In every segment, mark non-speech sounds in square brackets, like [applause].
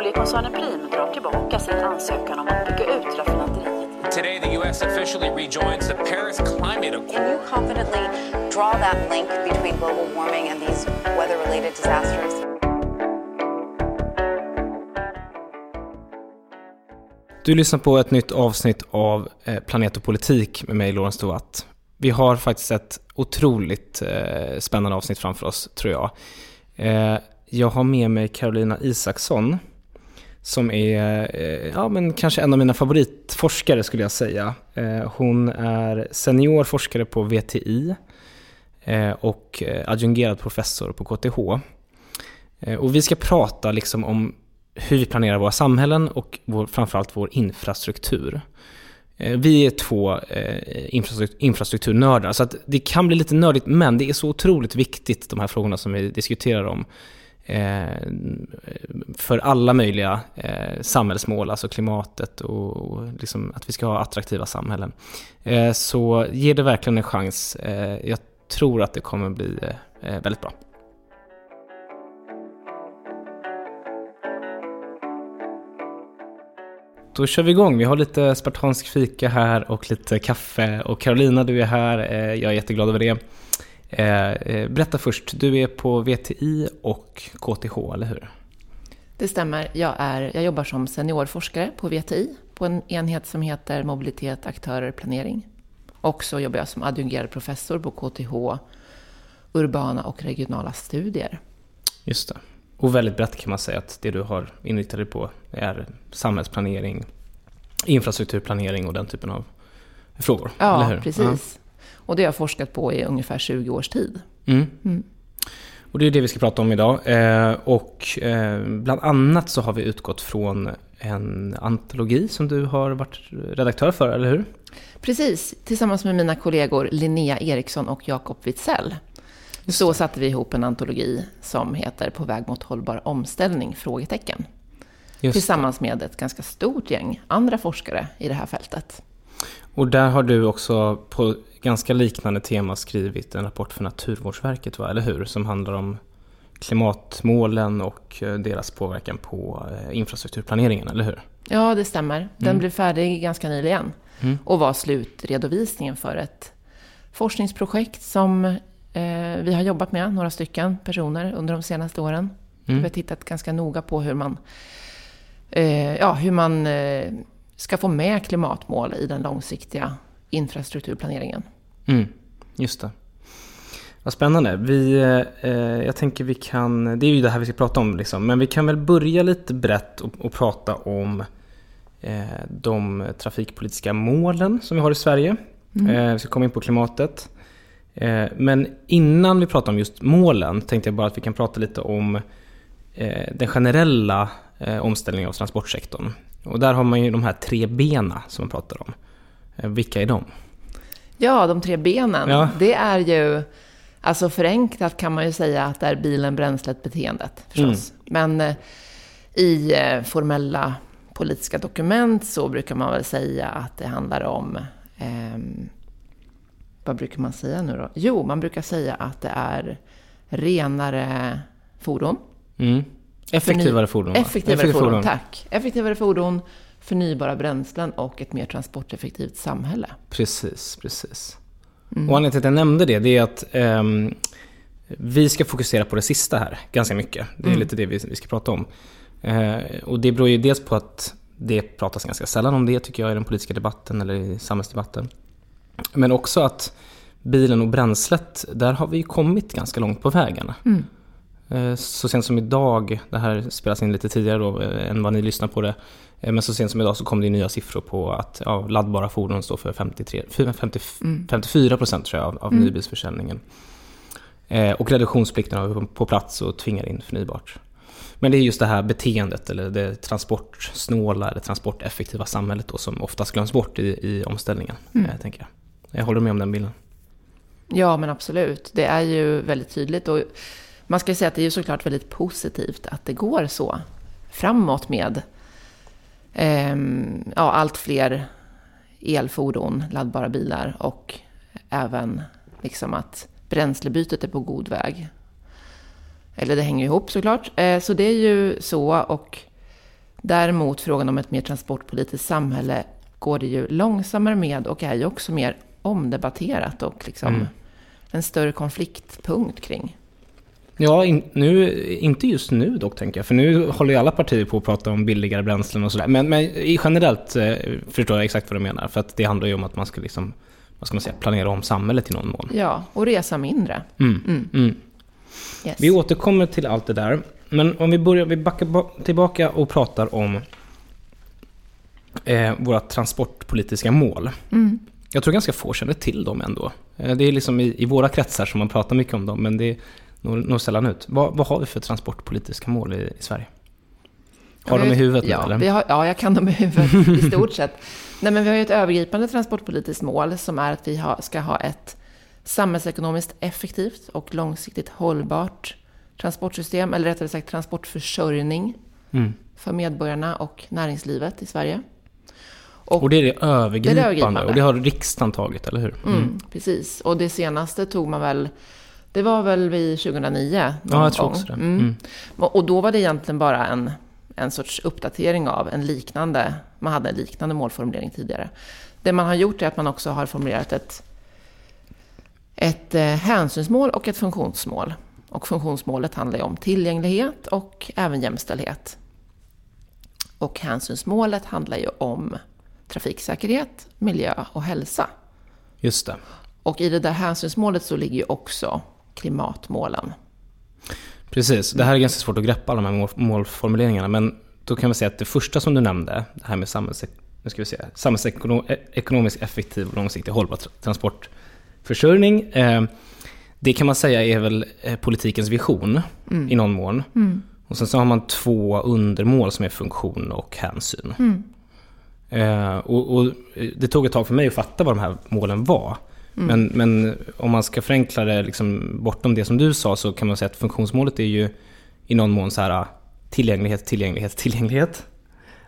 Oljekoncernen Prim drar tillbaka sin ansökan om att bygga ut raffinaderiet. Today, the U.S. officially rejoins the Paris Climate Accord. Can you confidently draw that link between global warming and these weather related disasters? Du lyssnar på ett nytt avsnitt av eh, Planet och politik med mig, Lorentz Tovatt. Vi har faktiskt ett otroligt eh, spännande avsnitt framför oss, tror jag. Eh, jag har med mig Carolina Isaksson, som är eh, ja, men kanske en av mina favoritforskare skulle jag säga. Eh, hon är senior forskare på VTI eh, och adjungerad professor på KTH. Och vi ska prata liksom om hur vi planerar våra samhällen och vår, framförallt vår infrastruktur. Vi är två infrastrukturnördar, så att det kan bli lite nördigt, men det är så otroligt viktigt, de här frågorna som vi diskuterar om, Eh, för alla möjliga eh, samhällsmål, alltså klimatet och liksom att vi ska ha attraktiva samhällen. Eh, så ge det verkligen en chans. Jag tror att det kommer bli väldigt bra. Då kör vi igång. Vi har lite spartansk fika här och lite kaffe. Och Carolina, du är här. Jag är jätteglad över det. Eh, eh, berätta först, du är på VTI och KTH, eller hur? Det stämmer. Jag, är, jag jobbar som seniorforskare på VTI, på en enhet som heter Mobilitet, aktörer, planering. Och så jobbar jag som adjungerad professor på KTH, urbana och regionala studier. Just det. Och väldigt brett kan man säga att det du har inriktat dig på är samhällsplanering, infrastrukturplanering och den typen av frågor. Ja, precis. Och det har jag forskat på i ungefär 20 års tid. Mm. Mm. Och det är det vi ska prata om idag. Eh, och eh, bland annat så har vi utgått från en antologi som du har varit redaktör för, eller hur? Precis, tillsammans med mina kollegor Linnea Eriksson och Jakob Witzell. Så satte vi ihop en antologi som heter På väg mot hållbar omställning? Frågetecken. Tillsammans med ett ganska stort gäng andra forskare i det här fältet. Och där har du också på ganska liknande tema skrivit en rapport för Naturvårdsverket, va? eller hur? Som handlar om klimatmålen och eh, deras påverkan på eh, infrastrukturplaneringen, eller hur? Ja, det stämmer. Den mm. blev färdig ganska nyligen mm. och var slutredovisningen för ett forskningsprojekt som Eh, vi har jobbat med några stycken personer under de senaste åren. Mm. Vi har tittat ganska noga på hur man, eh, ja, hur man eh, ska få med klimatmål i den långsiktiga infrastrukturplaneringen. Mm, just det. Vad spännande. Vi, eh, jag tänker vi kan, det är ju det här vi ska prata om, liksom, men vi kan väl börja lite brett och, och prata om eh, de trafikpolitiska målen som vi har i Sverige. Mm. Eh, vi ska komma in på klimatet. Eh, men innan vi pratar om just målen tänkte jag bara att vi kan prata lite om eh, den generella eh, omställningen av transportsektorn. Och där har man ju de här tre bena som man pratar om. Vilka är de? Ja, de tre benen. Ja. Det är ju, alltså förenklat kan man ju säga att det är bilen, bränslet, beteendet förstås. Mm. Men i formella politiska dokument så brukar man väl säga att det handlar om eh, vad brukar man säga nu då? Jo, man brukar säga att det är renare fordon. Mm. Effektivare fordon. Effektivare, Effektivare fordon, fordon, tack. Effektivare fordon, förnybara bränslen och ett mer transporteffektivt samhälle. Precis, precis. Mm. Och anledningen till att jag nämnde det, det är att um, vi ska fokusera på det sista här ganska mycket. Det är mm. lite det vi, vi ska prata om. Uh, och det beror ju dels på att det pratas ganska sällan om det tycker jag i den politiska debatten eller i samhällsdebatten. Men också att bilen och bränslet, där har vi kommit ganska långt på vägarna. Mm. Eh, så sent som idag, det här spelas in lite tidigare då eh, än vad ni lyssnar på det, eh, men så sent som idag så kom det nya siffror på att ja, laddbara fordon står för 53, 50, mm. 54 procent tror jag av, av mm. nybilsförsäljningen. Och reduktionsplikten har vi på plats och tvingar in förnybart. Men det är just det här beteendet, eller det transportsnåla eller transporteffektiva samhället då, som oftast glöms bort i, i omställningen, mm. tänker jag. Jag håller med om den bilden. Ja, men absolut. Det är ju väldigt tydligt. Och man ska säga att det är ju såklart väldigt positivt att det går så framåt med eh, ja, allt fler elfordon, laddbara bilar och även liksom att bränslebytet är på god väg. Eller det hänger ihop såklart. Eh, så det är ju så och Däremot frågan om ett mer transportpolitiskt samhälle går det ju långsammare med och är ju också mer omdebatterat och liksom mm. en större konfliktpunkt kring. Ja, in, nu, inte just nu dock tänker jag, för nu håller ju alla partier på att prata om billigare bränslen och sådär. Men, men generellt eh, förstår jag exakt vad du menar, för att det handlar ju om att man ska liksom, vad ska man säga, planera om samhället i någon mån. Ja, och resa mindre. Mm. Mm. Mm. Yes. Vi återkommer till allt det där. Men om vi börjar, vi backar tillbaka och pratar om eh, våra transportpolitiska mål. Mm. Jag tror ganska få känner till dem ändå. Eh, det är liksom i, i, våra kretsar som man pratar mycket om dem, men det når, sällan ut. Vad, vad, har vi för transportpolitiska mål i, i Sverige? Har ja, de i huvudet ja, nu, eller? Har, ja, jag kan dem i huvudet i stort sett. [laughs] Nej, men vi har ju ett övergripande transportpolitiskt mål som är att vi ha, ska ha ett samhällsekonomiskt effektivt och långsiktigt hållbart transportsystem, eller rättare sagt transportförsörjning mm. för medborgarna och näringslivet i Sverige. Och, och det är det övergripande, det är det övergripande, och det har riksdagen tagit, eller hur? Mm. Mm, precis, och det senaste tog man väl det var väl vid 2009? Ja, jag tror också det. Mm. mm. Och då var det egentligen bara en, en sorts uppdatering av en liknande, man hade en liknande målformulering tidigare. Det man har gjort är att man också har formulerat ett, ett eh, hänsynsmål och ett funktionsmål. Och funktionsmålet handlar ju om tillgänglighet och även jämställdhet. Och hänsynsmålet handlar ju om trafiksäkerhet, miljö och hälsa. Just det. Och i det där hänsynsmålet så ligger ju också klimatmålen. Precis, det här är ganska svårt att greppa alla de här målformuleringarna, men då kan vi säga att det första som du nämnde, det här med samhällsek nu ska vi se, samhällsekonomiskt effektiv och långsiktigt hållbar transportförsörjning. Eh, det kan man säga är väl eh, politikens vision mm. i någon mån. Mm. Och sen så har man två undermål som är funktion och hänsyn. Mm. Eh, och, och, det tog ett tag för mig att fatta vad de här målen var. Mm. Men, men om man ska förenkla det liksom, bortom det som du sa så kan man säga att funktionsmålet är ju i någon mån så här tillgänglighet, tillgänglighet, tillgänglighet.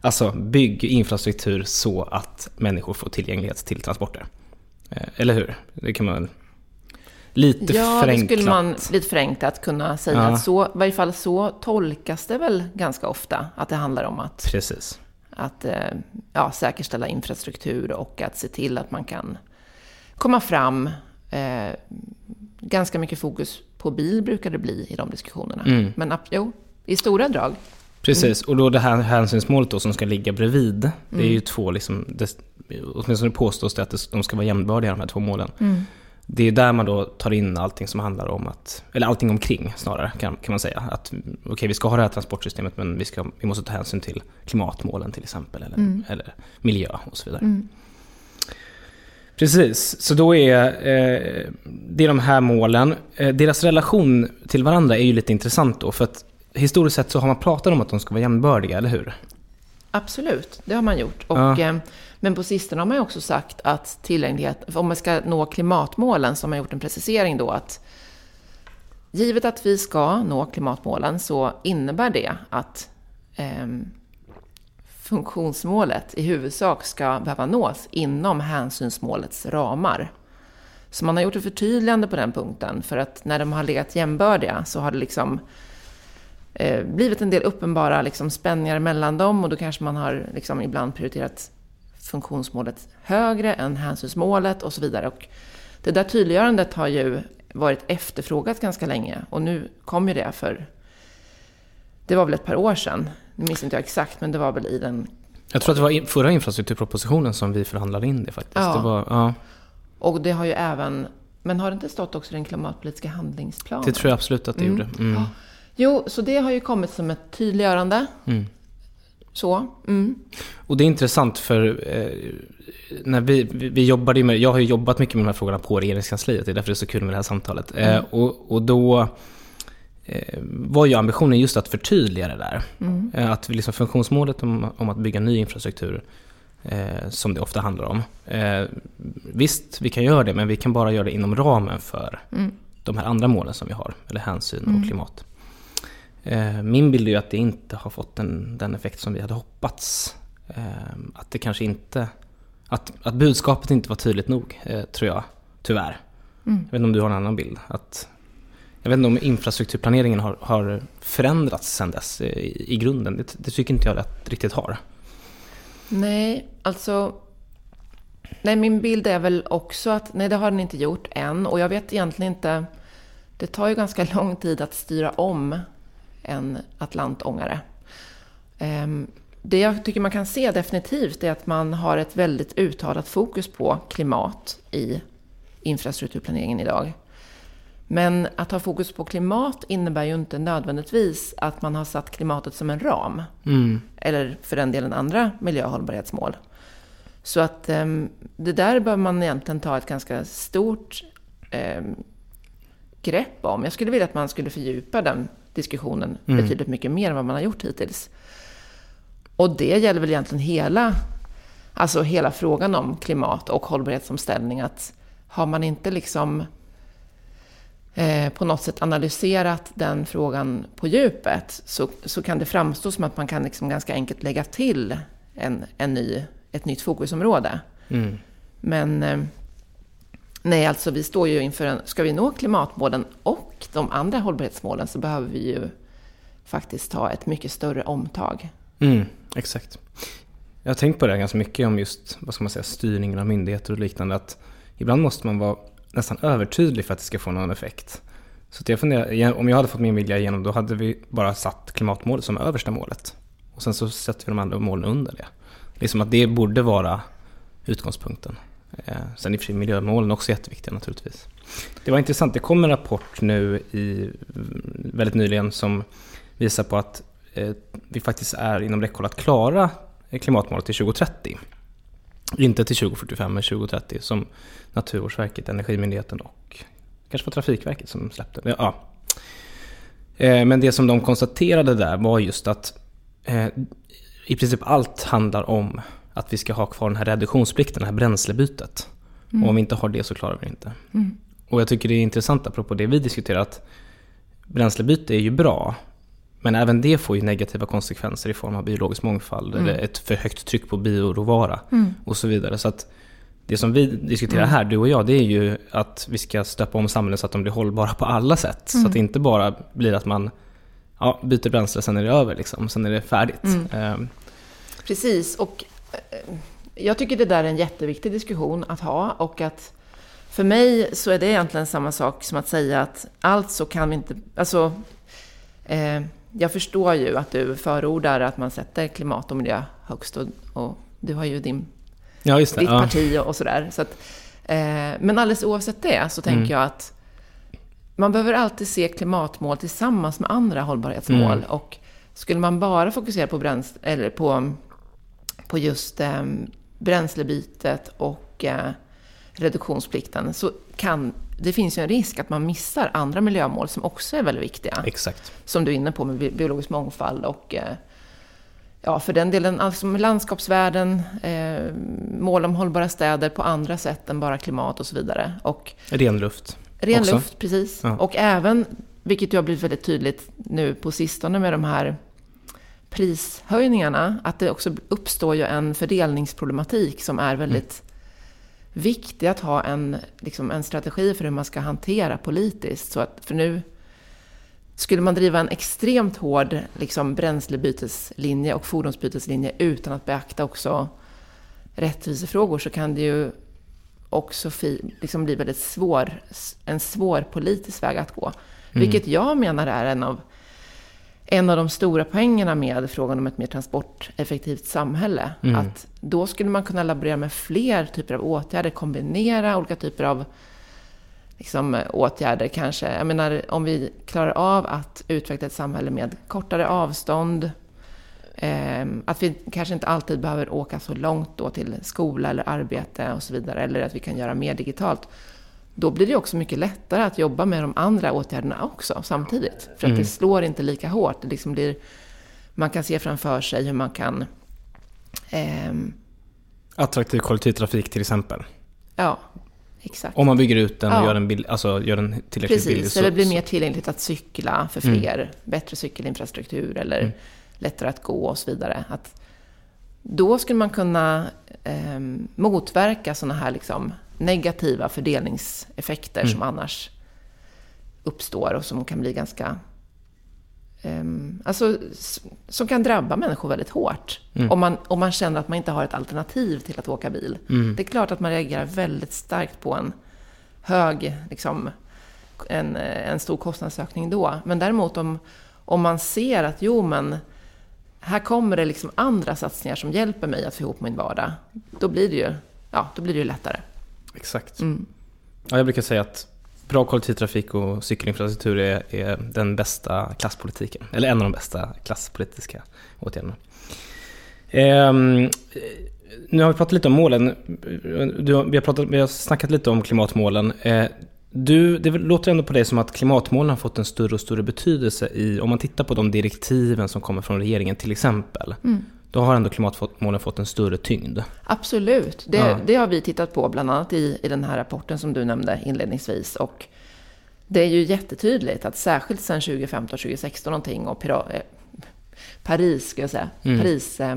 Alltså bygg infrastruktur så att människor får tillgänglighet till transporter. Eh, eller hur? Det kan man lite ja, förenklat. Ja, det skulle man lite förenklat kunna säga. Ja. Att så, I varje fall så tolkas det väl ganska ofta. Att det handlar om att, Precis. att eh, ja, säkerställa infrastruktur och att se till att man kan komma fram. Eh, ganska mycket fokus på bil brukar det bli i de diskussionerna. Mm. Men jo, i stora drag. Precis, mm. och då det här hänsynsmålet då som ska ligga bredvid. Det är mm. ju två, liksom, det, åtminstone påstås det att de ska vara jämnbördiga de här två målen. Mm. Det är där man då tar in allting som handlar om att, eller allting omkring snarare kan, kan man säga. Att okej, okay, vi ska ha det här transportsystemet men vi, ska, vi måste ta hänsyn till klimatmålen till exempel. Eller, mm. eller miljö och så vidare. Precis, så då är eh, det är de här målen. Eh, deras relation till varandra är ju lite intressant då, för att historiskt sett så har man pratat om att de ska vara jämnbördiga, eller hur? Absolut, det har man gjort. Och, ja. eh, men på sistone har man ju också sagt att tillgänglighet, om man ska nå klimatmålen så har man gjort en precisering då att givet att vi ska nå klimatmålen så innebär det att eh, funktionsmålet i huvudsak ska behöva nås inom hänsynsmålets ramar. Så man har gjort ett förtydligande på den punkten, för att när de har legat jämbördiga så har det liksom eh, blivit en del uppenbara liksom, spänningar mellan dem och då kanske man har liksom, ibland prioriterat funktionsmålet högre än hänsynsmålet och så vidare. Och det där tydliggörandet har ju varit efterfrågat ganska länge och nu kom ju det för, det var väl ett par år sedan, nu minns inte jag exakt, men det var väl i den... Jag tror att det var förra infrastrukturpropositionen som vi förhandlade in det faktiskt. Ja. Det var, ja. Och det har ju även... Men har det inte stått också i den klimatpolitiska handlingsplanen? Det tror jag absolut att det mm. gjorde. Mm. Ja. Jo, så det har ju kommit som ett tydliggörande. Mm. Så. Mm. Och det är intressant för eh, när vi, vi, vi jobbade med, jag har ju jobbat mycket med de här frågorna på regeringskansliet, det är därför det är så kul med det här samtalet. Eh, mm. och, och då Eh, var ju ambitionen just att förtydliga det där. Mm. Eh, att liksom funktionsmålet om, om, att bygga ny infrastruktur, eh, som det ofta handlar om. Eh, visst, vi kan göra det, men vi kan bara göra det inom ramen för mm. de här andra målen som vi har, eller hänsyn mm. och klimat. Eh, min bild är ju att det inte har fått den, den effekt som vi hade hoppats. Eh, att det kanske inte... Att, att budskapet inte var tydligt nog, tror jag, tyvärr. Mm. Jag vet inte om du har en annan bild? Att jag vet inte om infrastrukturplaneringen har, har förändrats sedan dess i, i grunden. Det, det, tycker inte jag att riktigt har. Nej, alltså... Nej, min bild är väl också att nej, det har den inte gjort än. Och jag vet egentligen inte... Det tar ju ganska lång tid att styra om en atlantångare. Ehm, det jag tycker man kan se definitivt är att man har ett väldigt uttalat fokus på klimat i infrastrukturplaneringen idag. Men att ha fokus på klimat innebär ju inte nödvändigtvis att man har satt klimatet som en ram. Mm. Eller för den delen andra miljöhållbarhetsmål. Så att um, det där bör man egentligen ta ett ganska stort um, grepp om. Jag skulle vilja att man skulle fördjupa den diskussionen mm. betydligt mycket mer än vad man har gjort hittills. Och det gäller väl egentligen hela, alltså hela frågan om klimat och hållbarhetsomställning. Att har man inte liksom på något sätt analyserat den frågan på djupet så, så kan det framstå som att man kan liksom ganska enkelt lägga till en, en ny, ett nytt fokusområde. Mm. Men eh, nej, alltså vi står ju inför en... Ska vi nå klimatmålen och de andra hållbarhetsmålen så behöver vi ju faktiskt ta ett mycket större omtag. Mm, exakt. Jag har tänkt på det ganska mycket om just vad ska man säga, styrningen av myndigheter och liknande. Att ibland måste man vara nästan övertydlig för att det ska få någon effekt. Så jag funderar, om jag hade fått min vilja igenom då hade vi bara satt klimatmålet som översta målet. Och sen så sätter vi de andra målen under det. Liksom att det borde vara utgångspunkten. Eh, sen i och för sig miljömålen också jätteviktiga naturligtvis. Det var intressant, det kom en rapport nu i, mm, väldigt nyligen som visar på att eh, vi faktiskt är inom räckhåll att klara klimatmålet till 2030. Inte till 2045 men 2030 som Naturvårdsverket, Energimyndigheten och kanske var Trafikverket som släppte. Ja. Eh, men det som de konstaterade där var just att eh, i princip allt handlar om att vi ska ha kvar den här reduktionsplikten, det här bränslebytet. Mm. Och om vi inte har det så klarar vi det inte. Mm. Och jag tycker det är intressant apropå det vi diskuterar att bränslebyte är ju bra. Men även det får ju negativa konsekvenser i form av biologisk mångfald mm. eller ett för högt tryck på bioråvara mm. och så vidare. Så att det som vi diskuterar här, du och jag, det är ju att vi ska stöpa om samhället så att de blir hållbara på alla sätt. Mm. Så att det inte bara blir att man ja, byter bränsle, sen är det över, liksom. sen är det färdigt. Mm. Um. Precis, och eh, jag tycker det där är en jätteviktig diskussion att ha. Och att för mig så är det egentligen samma sak som att säga att alltså kan vi inte... Alltså, eh, jag förstår ju att du förordar att man sätter klimat och miljö högst och, och du har ju din ja, ditt ja. parti och, sådär. Så att, eh, men alldeles oavsett det så tänker mm. jag att man behöver alltid se klimatmål tillsammans med andra hållbarhetsmål. Mm. Och skulle man bara fokusera på, bränsle, eller på, på just eh, bränslebytet och eh, reduktionsplikten så kan det finns ju en risk att man missar andra miljömål som också är väldigt viktiga. Exakt. Som du är inne på med biologisk mångfald och eh, ja, för den delen, alltså landskapsvärden, eh, mål om hållbara städer på andra sätt än bara klimat och så vidare. Och ren luft. Ren också. luft, precis. Ja. Och även, vilket ju har blivit väldigt tydligt nu på sistone med de här prishöjningarna, att det också uppstår ju en fördelningsproblematik som är väldigt mm. Viktig att ha en, liksom en strategi för hur man ska hantera politiskt. Så att, för nu skulle man driva en extremt hård liksom, bränslebyteslinje och fordonsbyteslinje utan att beakta också rättvisefrågor så kan det ju också liksom bli väldigt svår, en svår politisk väg att gå. Mm. Vilket jag menar är en av, en av de stora poängerna med frågan om ett mer transporteffektivt samhälle. Mm. Att då skulle man kunna laborera med fler typer av åtgärder, kombinera olika typer av liksom, åtgärder kanske. Jag menar, om vi klarar av att utveckla ett samhälle med kortare avstånd, eh, att vi kanske inte alltid behöver åka så långt då till skola eller arbete och så vidare, eller att vi kan göra mer digitalt. Då blir det också mycket lättare att jobba med de andra åtgärderna också samtidigt. För att mm. det slår inte lika hårt. Det liksom blir, man kan se framför sig hur man kan... Eh, Attraktiv kollektivtrafik till exempel. Ja, Exakt. Om man bygger ut den och ja. gör, den bill, alltså gör den tillräckligt Precis, billig. Precis, eller det blir mer tillgängligt att cykla för mm. fler. Mm. Bättre cykelinfrastruktur eller mm. lättare att gå och så vidare. Att då skulle man kunna eh, motverka sådana här liksom negativa fördelningseffekter mm. som annars uppstår och som kan bli ganska Um, alltså, som kan drabba människor väldigt hårt. Mm. Om, man, om man känner att man inte har ett alternativ till att åka bil. Mm. Det är klart att man reagerar väldigt starkt på en hög, liksom, en, en stor kostnadsökning då. Men däremot om, om man ser att jo men, här kommer det liksom andra satsningar som hjälper mig att få ihop min vardag. Då blir det ju, ja, då blir det ju lättare. Exakt. Mm. Ja, jag brukar säga att bra kollektivtrafik och cykelinfrastruktur är, är, den bästa klasspolitiken. Eller en av de bästa klasspolitiska åtgärderna. Eh, nu har vi pratat lite om målen. Du, vi, har pratat, vi har snackat lite om klimatmålen. Eh, du, det låter ändå på dig som att klimatmålen har fått en större och större betydelse i, om man tittar på de direktiven som kommer från regeringen till exempel. Mm. Då har ändå klimatmålen fått en större tyngd. Absolut. Det, ja. det har vi tittat på bland annat i, i den här rapporten som du nämnde inledningsvis. Och det är ju jättetydligt att särskilt sedan 2015, 2016 någonting och Pira, eh, Paris, ska jag säga, mm. Paris eh,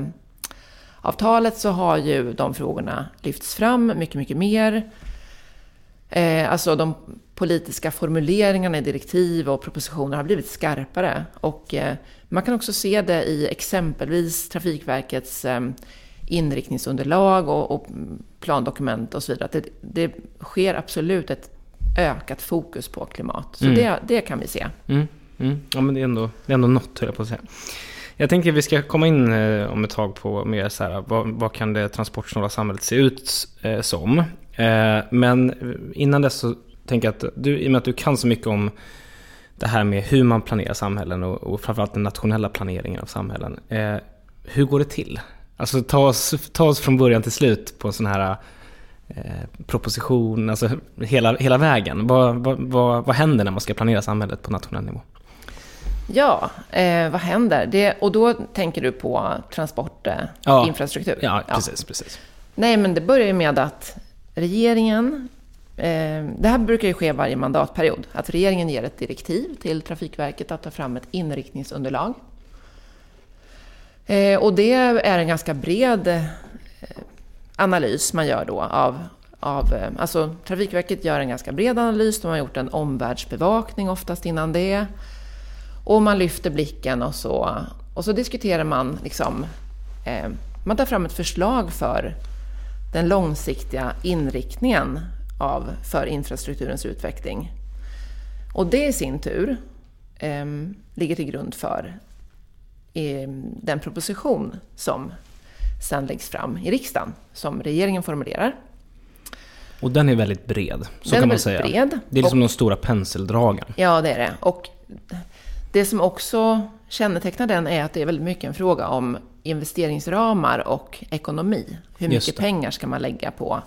avtalet så har ju de frågorna lyfts fram mycket, mycket mer. Eh, alltså de politiska formuleringarna i direktiv och propositioner har blivit skarpare. Och eh, man kan också se det i exempelvis Trafikverkets eh, inriktningsunderlag och, och, plandokument och så vidare. Att det, det, sker absolut ett ökat fokus på klimat. Så mm. det, det kan vi se. Mm. Mm. Ja, men det är ändå, det är ändå något, höll jag på att säga. Jag tänker att vi ska komma in eh, om ett tag på mer så här, vad, vad kan det transportsnåla samhället se ut eh, som? Eh, men innan dess så tänker jag att du, i och med att du kan så mycket om det här med hur man planerar samhällen och, och framförallt den nationella planeringen av samhällen. Eh, hur går det till? Alltså ta oss, ta oss från början till slut på en sån här eh, proposition, alltså hela, hela vägen. Vad, vad, vad, vad händer när man ska planera samhället på nationell nivå? Ja, eh, vad händer? Det, och då tänker du på transportinfrastruktur? Ja, ja, precis, ja. precis. Nej, men det börjar ju med att regeringen eh, det här brukar ju ske varje mandatperiod, att regeringen ger ett direktiv till Trafikverket att ta fram ett inriktningsunderlag. Eh, och det är en ganska bred eh, analys man gör då av, av eh, alltså Trafikverket gör en ganska bred analys, de har gjort en omvärldsbevakning oftast innan det. Och man lyfter blicken och så, och så diskuterar man liksom, eh, man tar fram ett förslag för den långsiktiga inriktningen av, för infrastrukturens utveckling. Och det i sin tur eh, ligger till grund för eh, den proposition som sen läggs fram i riksdagen, som regeringen formulerar. Och den är väldigt bred, så den kan man säga. Bred. Det är liksom och, de stora penseldragen. Ja, det är det. Och det som också kännetecknar den är att det är väldigt mycket en fråga om investeringsramar och ekonomi. Hur mycket pengar ska man lägga på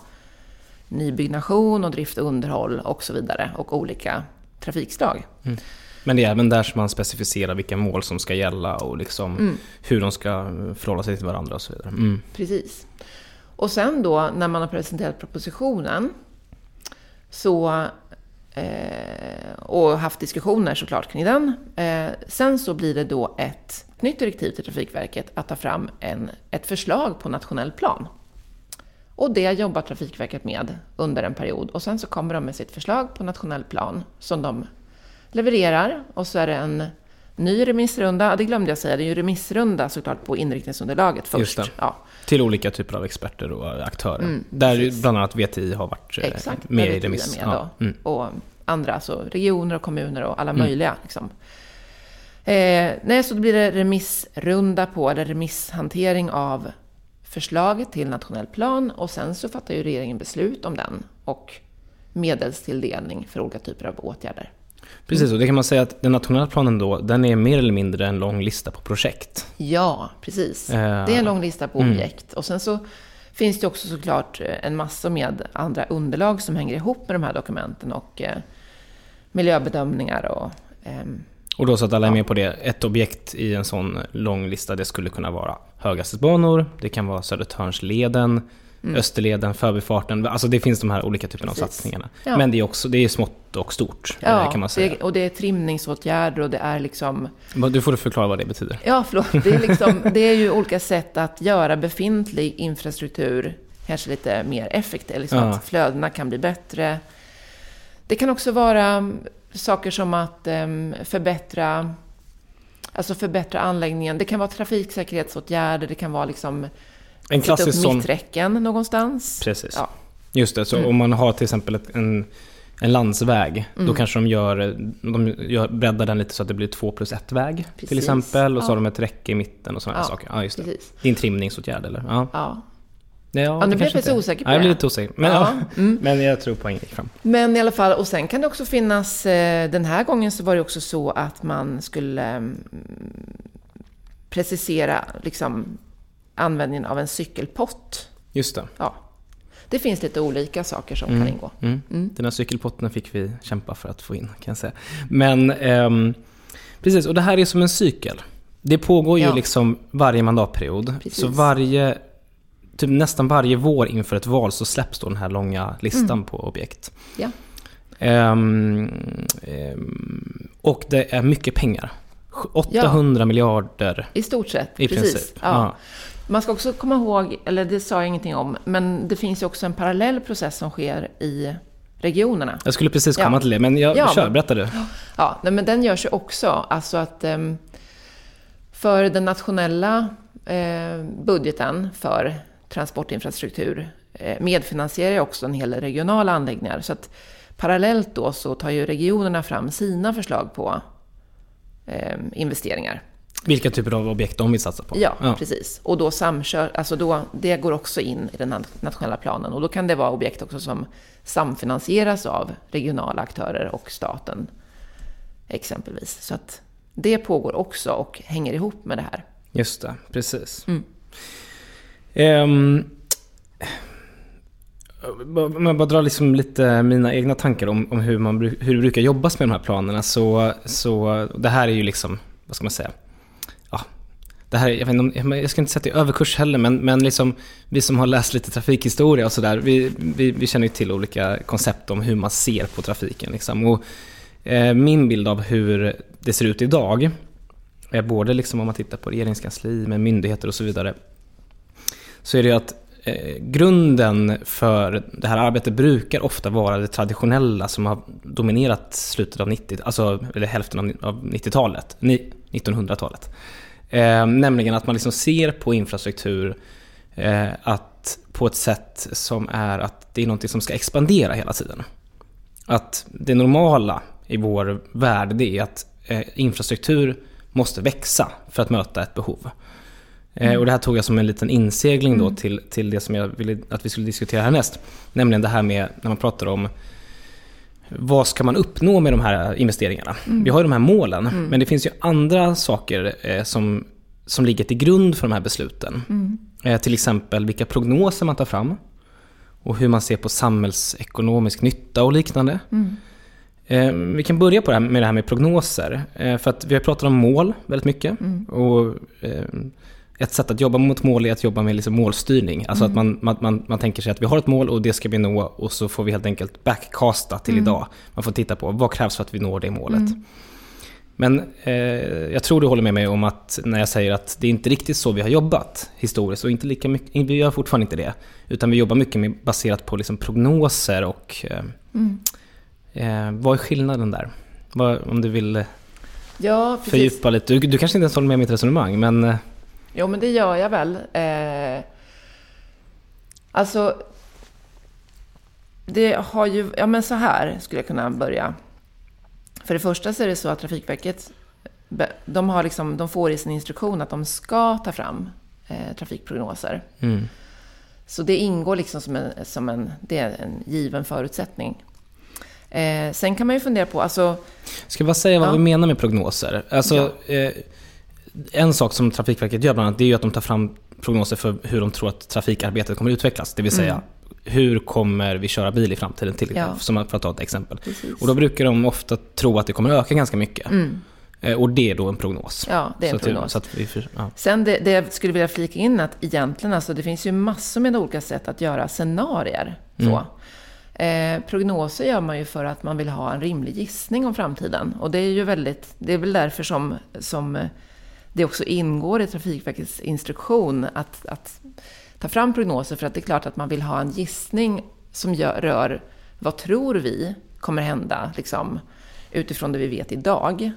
nybyggnation och drift och underhåll och så vidare och olika trafikslag. Mm. Men det är även där som man specificerar vilka mål som ska gälla och liksom mm. hur de ska förhålla sig till varandra och så vidare. Mm. Precis. Och sen då när man har presenterat propositionen så eh, och haft diskussioner såklart kring den. Eh, sen så blir det då ett nytt direktiv till Trafikverket att ta fram en, ett förslag på nationell plan. Och det jobbar Trafikverket med under en period. Och sen så kommer de med sitt förslag på nationell plan som de levererar. Och så är det en ny remissrunda. Det glömde jag säga, det är ju remissrunda såklart på inriktningsunderlaget först. Ja. Till olika typer av experter och aktörer. Mm, där precis. bland annat VTI har varit eh, Exakt, med i remiss. Med ja. mm. Och andra, alltså regioner och kommuner och alla mm. möjliga. Liksom. Eh, nej, så då blir det remissrunda på, eller remisshantering av förslaget till nationell plan och sen så fattar ju regeringen beslut om den och medelstilldelning för olika typer av åtgärder. Precis, och det kan man säga att den nationella planen då, den är mer eller mindre en lång lista på projekt. Ja, precis. Uh, det är en lång lista på mm. objekt. Och sen så finns det också såklart en massa med andra underlag som hänger ihop med de här dokumenten och eh, miljöbedömningar och eh, och då så att alla är med på det, ett objekt i en sån lång lista, det skulle kunna vara höghastighetsbanor, det kan vara Södertörnsleden, mm. Österleden, Förbifarten. Alltså det finns de här olika typerna Precis. av satsningarna. Ja. Men det är också det är smått och stort, eh, ja, kan man säga. Det, och det är trimningsåtgärder och det är liksom... Du får förklara vad det betyder. Ja, förlåt. Det är, [laughs] liksom, det är ju olika sätt att göra befintlig infrastruktur kanske lite mer effektiv. Liksom ja. Att flödena kan bli bättre. Det kan också vara saker som att um, förbättra, alltså förbättra anläggningen. Det kan vara trafiksäkerhetsåtgärder, det kan vara liksom en klassisk sätta upp mitträcken någonstans. Precis. Ja. Just det, så mm. om man har till exempel ett, en, en landsväg, mm. då kanske de gör, de gör, breddar den lite så att det blir två plus ett väg Precis. till exempel. Och så ja. har de ett räcke i mitten och sådana ja. saker. Ja, just det. Precis. det är en trimningsåtgärd eller? Ja. ja. Ja, ja, nu blev jag lite osäker på ja, jag blir lite osäker. Men, ja. Mm. men jag tror poängen gick fram. Men i alla fall, och sen kan det också finnas, eh, den här gången så var det också så att man skulle mm, precisera liksom, användningen av en cykelpott. Just det. Ja. Det finns lite olika saker som mm. kan ingå. Mm. Mm. Den här cykelpotten fick vi kämpa för att få in, kan jag säga. Men ehm, precis, och det här är som en cykel. Det pågår ju ja. liksom varje mandatperiod. Precis. Så varje typ nästan varje vår inför ett val så släpps då den här långa listan mm. på objekt. Ja. Um, um, och det är mycket pengar. 800 ja. miljarder. I stort sett, i precis. Princip. Ja. Man ska också komma ihåg, eller det sa jag ingenting om, men det finns ju också en parallell process som sker i regionerna. Jag skulle precis komma ja. till det, men jag ja, kör, berätta du. Ja, men den görs ju också. Alltså att um, för den nationella eh, budgeten för transportinfrastruktur eh, medfinansierar också en hel regionala anläggningar. Så att parallellt då så tar ju regionerna fram sina förslag på eh, investeringar. Vilka typer av objekt de vill satsa på? Ja, ja, precis. Och då samkör, alltså då, det går också in i den nationella planen. Och då kan det vara objekt också som samfinansieras av regionala aktörer och staten exempelvis. Så att det pågår också och hänger ihop med det här. Just det, precis. Mm. Um, om jag bara drar liksom lite mina egna tankar om, om hur, man, hur det brukar jobbas med de här planerna så, så det här är ju liksom, vad ska man säga? Det här, jag, vet inte, jag ska inte sätta i överkurs heller, men, men liksom, vi som har läst lite trafikhistoria och sådär, vi, vi, vi, känner ju till olika koncept om hur man ser på trafiken. Liksom. Och, eh, min bild av hur det ser ut idag, är både liksom om man tittar på regeringskansli med myndigheter och så vidare, så är det att eh, grunden för det här arbetet brukar ofta vara det traditionella som har dominerat slutet av 90, alltså, eller hälften av 90-talet, 1900-talet. Eh, nämligen att man liksom ser på infrastruktur eh, att på ett sätt som är att det är något som ska expandera hela tiden. Att det normala i vår värld det är att eh, infrastruktur måste växa för att möta ett behov. Mm. Och det här tog jag som en liten insegling då mm. till, till det som jag ville att vi skulle diskutera härnäst. Nämligen det här med när man pratar om vad ska man uppnå med de här investeringarna? Mm. Vi har ju de här målen, mm. men det finns ju andra saker eh, som, som ligger till grund för de här besluten. Mm. Eh, till exempel vilka prognoser man tar fram och hur man ser på samhällsekonomisk nytta och liknande. Mm. Eh, vi kan börja på det här med det här med prognoser. Eh, för att vi har pratat om mål väldigt mycket. Mm. Och, eh, ett sätt att jobba mot mål är att jobba med liksom målstyrning. Alltså mm. att man, man, man, man, tänker sig att vi har ett mål och det ska vi nå och så får vi helt enkelt backcasta till mm. idag. Man får titta på vad krävs för att vi når det målet. Mm. Men eh, jag tror du håller med mig om att när jag säger att det är inte riktigt så vi har jobbat historiskt och inte lika mycket, vi gör fortfarande inte det. Utan vi jobbar mycket med, baserat på liksom prognoser och eh, mm. eh, vad är skillnaden där? Vad, om du vill ja, fördjupa lite. Du, du kanske inte ens håller med mitt resonemang men eh, Jo, men det gör jag väl. Eh, alltså, det har ju... Ja, men så här skulle jag kunna börja. För det första så är det så att Trafikverket de, har liksom, de får i sin instruktion att de ska ta fram eh, trafikprognoser. Mm. Så det ingår liksom som en, som en, det är en given förutsättning. Eh, sen kan man ju fundera på, alltså... Ska jag bara säga vad ja. vi menar med prognoser? Alltså, ja. eh, en sak som Trafikverket gör bland annat, det är ju att de tar fram prognoser för hur de tror att trafikarbetet kommer utvecklas. Det vill säga, mm. hur kommer vi köra bil i framtiden? Till, ja. som för att ta ett exempel. Precis. Och då brukar de ofta tro att det kommer öka ganska mycket. Mm. Eh, och det är då en prognos. Ja, det är en så prognos. Att, vi, ja. Sen det, det jag skulle vilja flika in att egentligen, alltså, det finns ju massor med olika sätt att göra scenarier. Så. Mm. Eh, prognoser gör man ju för att man vill ha en rimlig gissning om framtiden. Och det är ju väldigt, det är väl därför som, som det också ingår i Trafikverkets instruktion att, att ta fram prognoser för att det är klart att man vill ha en gissning som gör, rör vad tror vi kommer hända liksom, utifrån det vi vet idag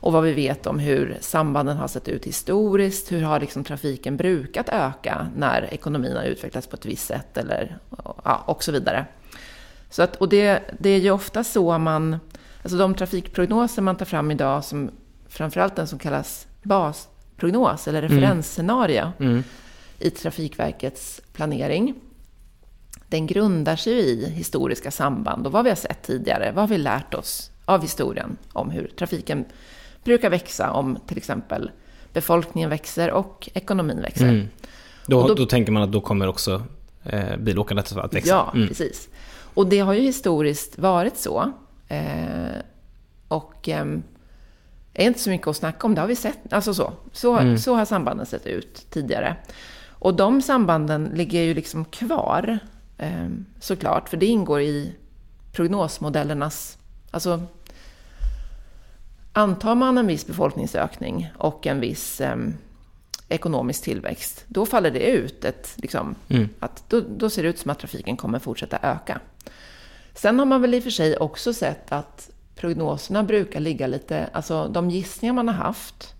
och vad vi vet om hur sambanden har sett ut historiskt. Hur har liksom trafiken brukat öka när ekonomin har utvecklats på ett visst sätt eller, ja, och så vidare. Så att, och det, det är ju ofta så man, alltså de trafikprognoser man tar fram idag, som framförallt den som kallas basprognos eller mm. referensscenario mm. Mm. i Trafikverkets planering. Den grundar sig i historiska samband och vad vi har sett tidigare. Vad har vi lärt oss av historien om hur trafiken brukar växa om till exempel befolkningen växer och ekonomin växer. Mm. Då, då, då, tänker man att då kommer också eh, bilåkandet att växa? Ja, mm. precis. Och det har ju historiskt varit så. Eh, och eh, är inte så mycket att snacka om, det har vi sett. Alltså så. Så, mm. så har sambanden sett ut tidigare. Och de sambanden ligger ju liksom kvar, eh, såklart, för det ingår i prognosmodellernas... Alltså, antar man en viss befolkningsökning och en viss eh, ekonomisk tillväxt, då faller det ut. Ett, liksom, mm. att, då, då, ser det ut som att trafiken kommer fortsätta öka. Sen har man väl i och för sig också sett att prognoserna brukar ligga lite, alltså de gissningar man har haft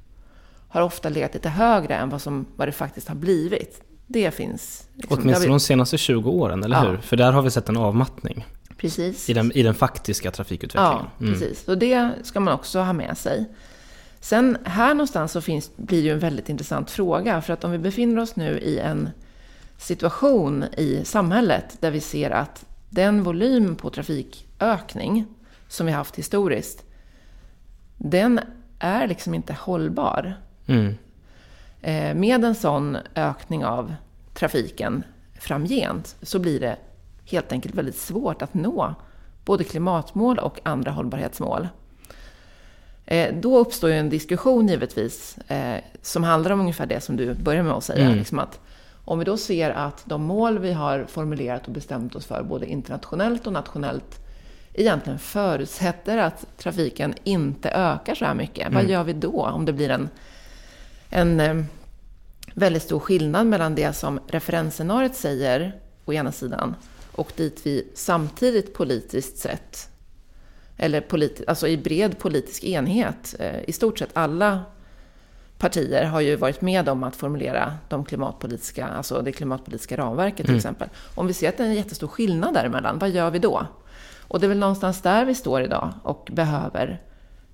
har ofta legat lite högre än vad, som, vad det faktiskt har blivit. Det finns. Liksom, Åtminstone de senaste 20 åren, eller ja. hur? För där har vi sett en avmattning. Precis. I den, I den faktiska trafikutvecklingen. Ja, mm. precis. Och det ska man också ha med sig. Sen här någonstans så finns, blir det ju en väldigt intressant fråga. För att om vi befinner oss nu i en situation i samhället där vi ser att den volym på trafikökning som vi haft historiskt, den är liksom inte hållbar. Mm. Eh, med en sån ökning av trafiken framgent så blir det helt enkelt väldigt svårt att nå både klimatmål och andra hållbarhetsmål. Eh, då uppstår ju en diskussion givetvis eh, som handlar om ungefär det som du börjar med att säga. Mm. Liksom att om vi då ser att de mål vi har formulerat och bestämt oss för, både internationellt och nationellt, egentligen förutsätter att trafiken inte ökar så här mycket. Mm. Vad gör vi då om det blir en, en eh, väldigt stor skillnad mellan det som referensscenariot säger å ena sidan och dit vi samtidigt politiskt sett, eller politi alltså i bred politisk enhet, eh, i stort sett alla partier har ju varit med om att formulera de klimatpolitiska, alltså det klimatpolitiska ramverket till mm. exempel. Om vi ser att det är en jättestor skillnad däremellan, vad gör vi då? Och det är väl någonstans där vi står idag och behöver,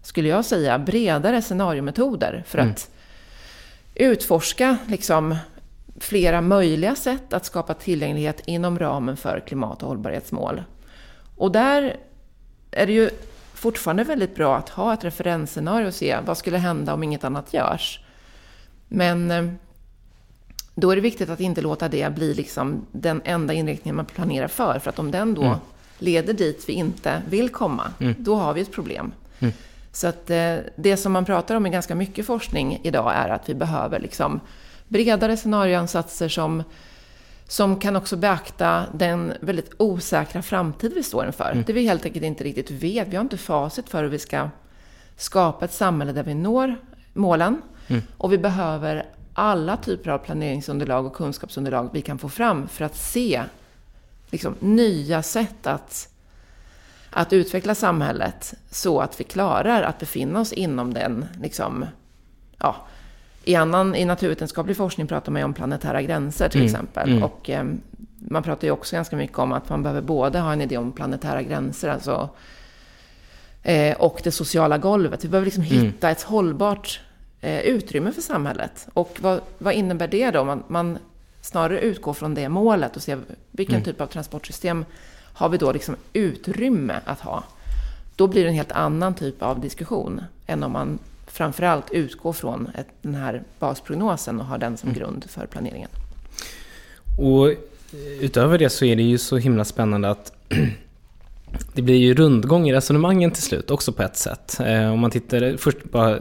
skulle jag säga, bredare scenariometoder för mm. att utforska liksom, flera möjliga sätt att skapa tillgänglighet inom ramen för klimat och hållbarhetsmål. Och där är det ju fortfarande väldigt bra att ha ett referensscenario och se vad skulle hända om inget annat görs. Men eh, då är det viktigt att inte låta det bli liksom den enda inriktningen man planerar för. För att om den då mm. Leder dit vi inte vill komma, mm. då har vi ett problem. Mm. Så att eh, det som man pratar om i ganska mycket forskning idag är att vi behöver liksom bredare scenarioansatser som, som kan också beakta den väldigt osäkra framtid vi står inför. Mm. Det vi helt enkelt inte riktigt vet. Vi har inte facit för hur vi ska skapa ett samhälle där vi når målen. Mm. Och vi behöver alla typer av planeringsunderlag och kunskapsunderlag vi kan få fram för att se liksom, nya sätt att, att utveckla samhället så att vi klarar att befinna oss inom den liksom, ja, i, annan, I naturvetenskaplig forskning pratar man ju om planetära gränser till mm. exempel. Mm. Och eh, man pratar ju också ganska mycket om att man behöver både ha en idé om planetära gränser, alltså, eh, och det sociala golvet. Vi behöver liksom mm. hitta ett hållbart eh, utrymme för samhället. Och vad, vad innebär det då? Man, man snarare utgår från det målet och ser vilken mm. typ av transportsystem har vi då liksom utrymme att ha. Då blir det en helt annan typ av diskussion än om man framförallt utgå från ett, den här basprognosen och ha den som mm. grund för planeringen. Och utöver det så är det ju så himla spännande att [clears throat] det blir ju rundgång i resonemangen till slut också på ett sätt. Eh, om man tittar, först bara,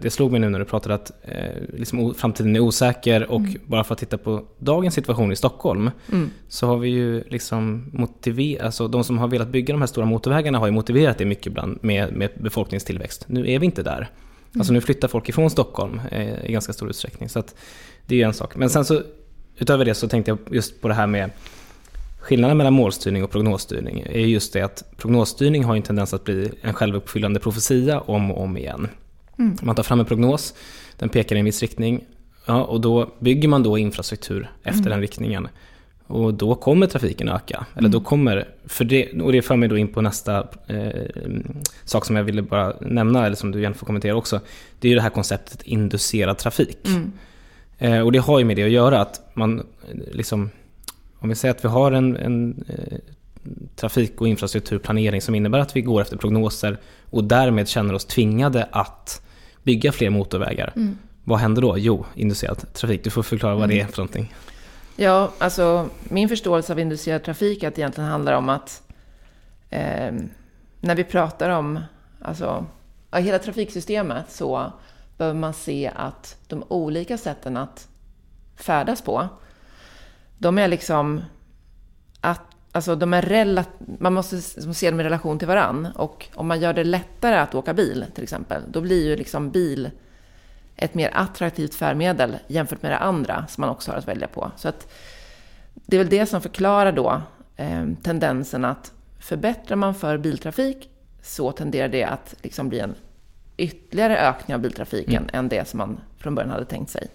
det slog mig nu när du pratade att eh, liksom, framtiden är osäker och mm. bara för att titta på dagens situation i Stockholm mm. så har vi ju liksom motiverat, alltså de som har velat bygga de här stora motorvägarna har ju motiverat det mycket ibland med, med befolkningstillväxt. Nu är vi inte där. Alltså nu flyttar folk ifrån Stockholm eh, i ganska stor utsträckning. Så att det är ju en sak. Men sen så utöver det så tänkte jag just på det här med Skillnaden mellan målstyrning och prognosstyrning är just det att prognosstyrning har en tendens att bli en självuppfyllande profetia om och om igen. Mm. Man tar fram en prognos, den pekar i en viss riktning ja, och då bygger man då infrastruktur efter mm. den riktningen. Och då kommer trafiken öka. Eller då mm. kommer, för det, och det för mig då in på nästa eh, sak som jag ville bara nämna, eller som du gärna får kommentera också. Det är ju det här konceptet inducerad trafik. Mm. Eh, och det har ju med det att göra att man liksom, om vi säger att vi har en, en eh, trafik och infrastrukturplanering som innebär att vi går efter prognoser och därmed känner oss tvingade att bygga fler motorvägar. Mm. Vad händer då? Jo, inducerad trafik. Du får förklara vad mm. det är för någonting. Ja, alltså min förståelse av inducerad trafik är att det egentligen handlar om att eh, när vi pratar om alltså, hela trafiksystemet så behöver man se att de olika sätten att färdas på, de är liksom att Alltså de är relat man måste se dem i relation till varann. Och om man gör det lättare att åka bil, till exempel, då blir ju liksom bil ett mer attraktivt färdmedel jämfört med det andra som man också har att välja på. Så att det är väl det som förklarar då eh, tendensen att förbättrar man för biltrafik så tenderar det att liksom bli en ytterligare ökning av biltrafiken mm. än det som man från början hade tänkt sig.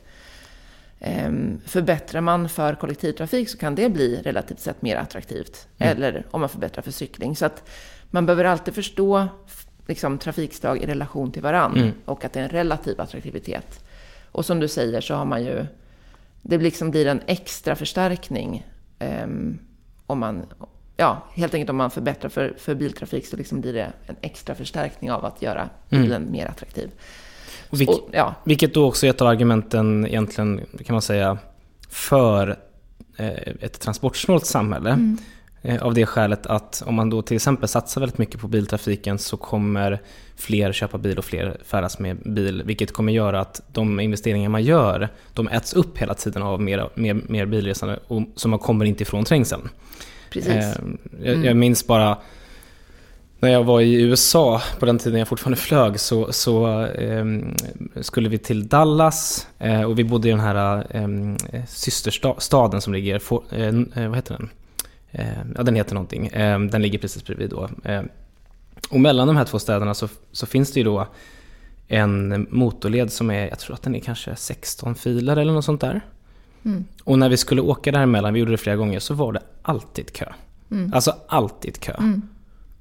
Eh, förbättrar man för kollektivtrafik så kan det bli relativt sett mer attraktivt. Mm. Eller om man förbättrar för cykling. Så att man behöver alltid förstå liksom, trafikslag i relation till varann mm. och att det är en relativ attraktivitet. Och som du säger så har man ju, det liksom blir en extra förstärkning um, om man, ja, helt enkelt om man förbättrar för, för biltrafik så liksom blir det en extra förstärkning av att göra mm. bilen mm. mer attraktiv. Vilk, och, ja. Vilket då också är ett av argumenten egentligen, kan man säga, för eh, ett transportsnålt samhälle. Mm. Eh, av det skälet att om man då till exempel satsar väldigt mycket på biltrafiken så kommer fler köpa bil och fler färdas med bil. Vilket kommer göra att de investeringar man gör, de äts upp hela tiden av mer, mer, mer bilresande och, så man kommer inte ifrån trängseln. Precis. Eh, jag, mm. jag minns bara när jag var i USA, på den tiden jag fortfarande flög, så, så eh, skulle vi till Dallas eh, och vi bodde i den här eh, systerstaden som ligger, for, eh, vad heter den? Eh, ja, den heter någonting. Eh, den ligger precis bredvid då. Eh, och mellan de här två städerna så, så finns det ju då en motorled som är, jag tror att den är kanske 16 filer eller något sånt där. Mm. Och när vi skulle åka däremellan, vi gjorde det flera gånger, så var det alltid kö. Mm. Alltså alltid kö. Mm.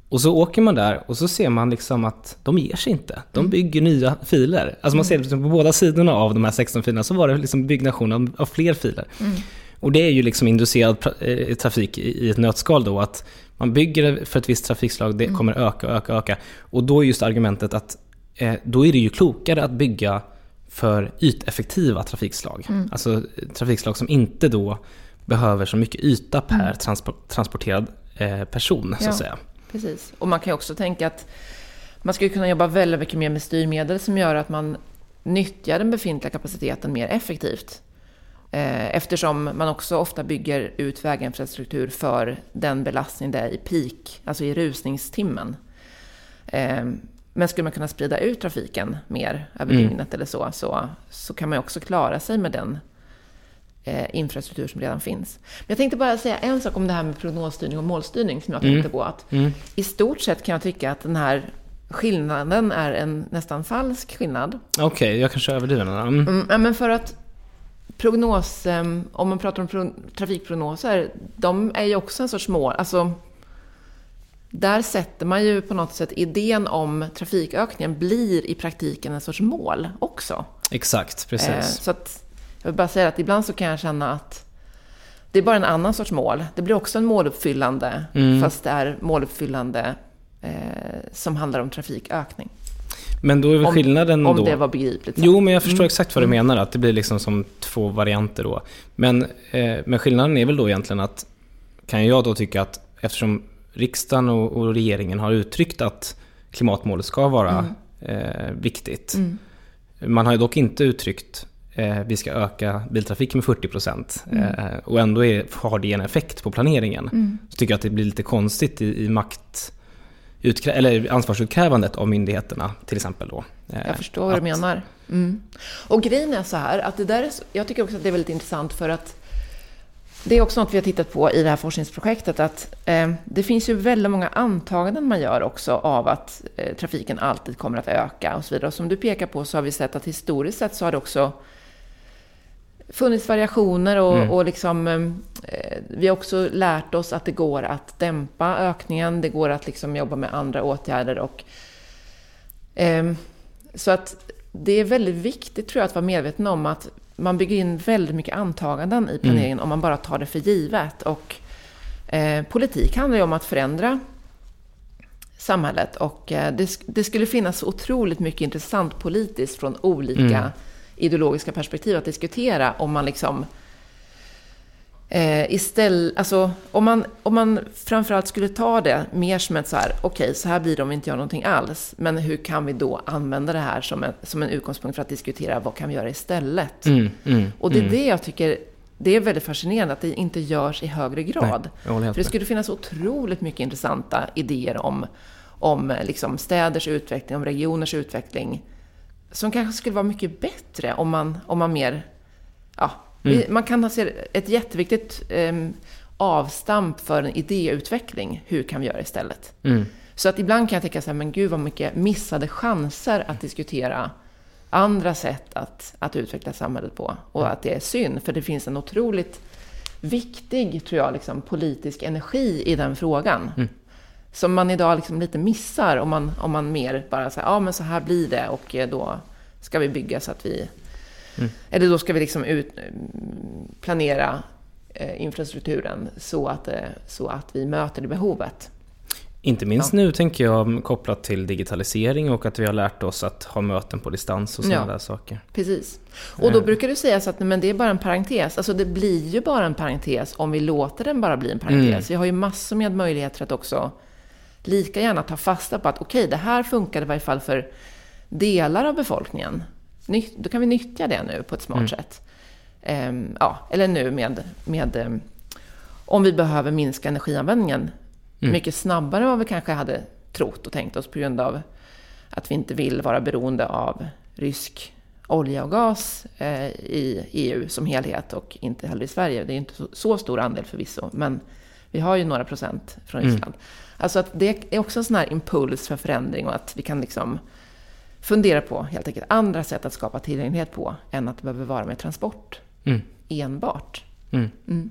Och så åker man där och så ser man liksom att de ger sig inte. De mm. bygger nya filer. Alltså man ser liksom på båda sidorna av de här 16 filerna så var det liksom byggnation av, av fler filer. Mm. Och det är ju liksom inducerad eh, trafik i ett nötskal då, att man bygger för ett visst trafikslag, det mm. kommer öka och öka och öka. Och då är just argumentet att eh, då är det ju klokare att bygga för yteffektiva trafikslag. Mm. Alltså trafikslag som inte då behöver så mycket yta per mm. transporterad eh, person, så ja, att säga. Precis. Och man kan ju också tänka att man skulle kunna jobba väldigt mycket mer med styrmedel som gör att man nyttjar den befintliga kapaciteten mer effektivt. Eh, eftersom man också ofta bygger ut väginfrastruktur för den belastning det är i peak, alltså i rusningstimmen. Eh, men skulle man kunna sprida ut trafiken mer över mm. dygnet eller så, så, så kan man också klara sig med den eh, infrastruktur som redan finns. Men jag tänkte bara säga en sak om det här med prognosstyrning och målstyrning som jag tänkte mm. på. Att mm. I stort sett kan jag tycka att den här skillnaden är en nästan falsk skillnad. Okej, okay, jag kanske överdriver den. Mm. Mm, men för att prognos, ehm, om man pratar om trafikprognoser, de är ju också en sorts mål. Alltså, där sätter man ju på något sätt idén om trafikökningen blir i praktiken en sorts mål också. Exakt, precis. Eh, så att, jag vill bara säga att ibland så kan jag känna att det är bara en annan sorts mål. Det blir också en måluppfyllande, mm. fast det är måluppfyllande eh, som handlar om trafikökning. Men då är väl skillnaden om, då... Om det var begripligt. Jo, men jag förstår mm. exakt vad du mm. menar. Att det blir liksom som två varianter då. Men, eh, men skillnaden är väl då egentligen att, kan jag då tycka att eftersom riksdagen och, och regeringen har uttryckt att klimatmålet ska vara mm. eh, viktigt. Mm. Man har ju dock inte uttryckt vi ska öka biltrafiken med 40 mm. eh, och ändå är, har det en effekt på planeringen. Mm. Så tycker jag att det blir lite konstigt i, i makt eller ansvarsutkrävandet av myndigheterna till exempel. Då. Jag eh, förstår vad att... du menar. Mm. Och grejen är så här, att det där är, jag tycker också att det är väldigt intressant för att det är också något vi har tittat på i det här forskningsprojektet, att eh, det finns ju väldigt många antaganden man gör också av att eh, trafiken alltid kommer att öka och så vidare. Och som du pekar på så har vi sett att historiskt sett så har det också funnits variationer och, mm. och liksom, eh, vi har också lärt oss att det går att dämpa ökningen, det går att liksom jobba med andra åtgärder och eh, så att det är väldigt viktigt tror jag att vara medveten om att man bygger in väldigt mycket antaganden i planeringen mm. om man bara tar det för givet. Och eh, politik handlar ju om att förändra samhället och eh, det, det, skulle finnas otroligt mycket intressant politiskt från olika mm. Ideologiska perspektiv att diskutera om man liksom Eh, istället, alltså, om, man, om man framförallt skulle ta det mer som ett så här, okej, okay, så här blir det om vi inte gör någonting alls. Men hur kan vi då använda det här som en, som en utgångspunkt för att diskutera vad kan vi göra istället? Mm, mm, och det är mm. det jag tycker, det är väldigt fascinerande att det inte görs i högre grad. Nej, för det skulle finnas otroligt mycket intressanta idéer om, om liksom städers utveckling, om regioners utveckling. Som kanske skulle vara mycket bättre om man, om man mer ja, Mm. Man kan ha ett jätteviktigt eh, avstamp för en idéutveckling. Hur kan vi göra istället? Mm. Så att ibland kan jag tänka så här, men gud vad mycket missade chanser att diskutera andra sätt att, att utveckla samhället på. Och mm. att det är synd, för det finns en otroligt viktig, tror jag, liksom, politisk energi i den frågan. Mm. Som man idag liksom lite missar om man, om man mer bara säger, ja men så här blir det och eh, då ska vi bygga så att vi Mm. Eller då ska vi liksom ut, planera eh, infrastrukturen så att, eh, så att vi möter det behovet. Inte minst ja. nu tänker jag kopplat till digitalisering och att vi har lärt oss att ha möten på distans och sådana ja, där saker. Precis. Och då eh. brukar det sägas att men det är bara en parentes. Alltså det blir ju bara en parentes om vi låter den bara bli en parentes. Mm. Vi har ju massor med möjligheter att också lika gärna ta fasta på att okej, okay, det här funkar i varje fall för delar av befolkningen då kan vi nyttja det nu på ett smart mm. sätt. Um, ja, eller nu med, med um, om vi behöver minska energianvändningen mm. mycket snabbare än vad vi kanske hade trott och tänkt oss på grund av att vi inte vill vara beroende av rysk olja och gas eh, i EU som helhet och inte heller i Sverige. Det är inte så, så stor andel förvisso, men vi har ju några procent från mm. Ryssland. Mm. Alltså att det är också en sån här impuls för förändring och att vi kan liksom fundera på helt enkelt andra sätt att skapa tillgänglighet på än att det behöver vara med transport mm. enbart. Mm. Mm.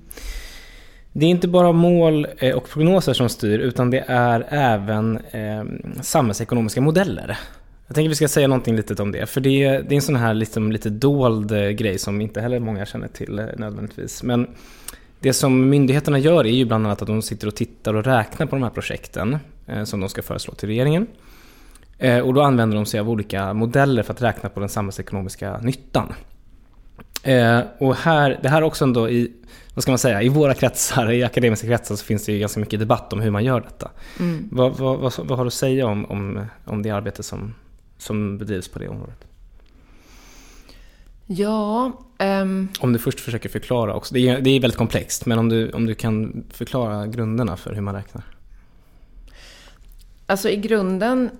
Det är inte bara mål eh, och prognoser som styr utan det är även eh, samhällsekonomiska modeller. Jag tänker vi ska säga någonting litet om det, för det är, det är en sån här liksom, lite dold eh, grej som inte heller många känner till eh, nödvändigtvis. Men det som myndigheterna gör är ju bland annat att de sitter och tittar och räknar på de här projekten eh, som de ska föreslå till regeringen. Eh, och då använder de sig av olika modeller för att räkna på den samhällsekonomiska nyttan. Eh, och här, det här också ändå i, vad ska man säga, i våra kretsar, i akademiska kretsar så finns det ju ganska mycket debatt om hur man gör detta. Mm. Vad, vad, vad, vad, har du att säga om, om, om det arbete som, som bedrivs på det området? Ja... Um... Om du först försöker förklara också, det är, det är väldigt komplext, men om du, om du kan förklara grunderna för hur man räknar. Alltså i grunden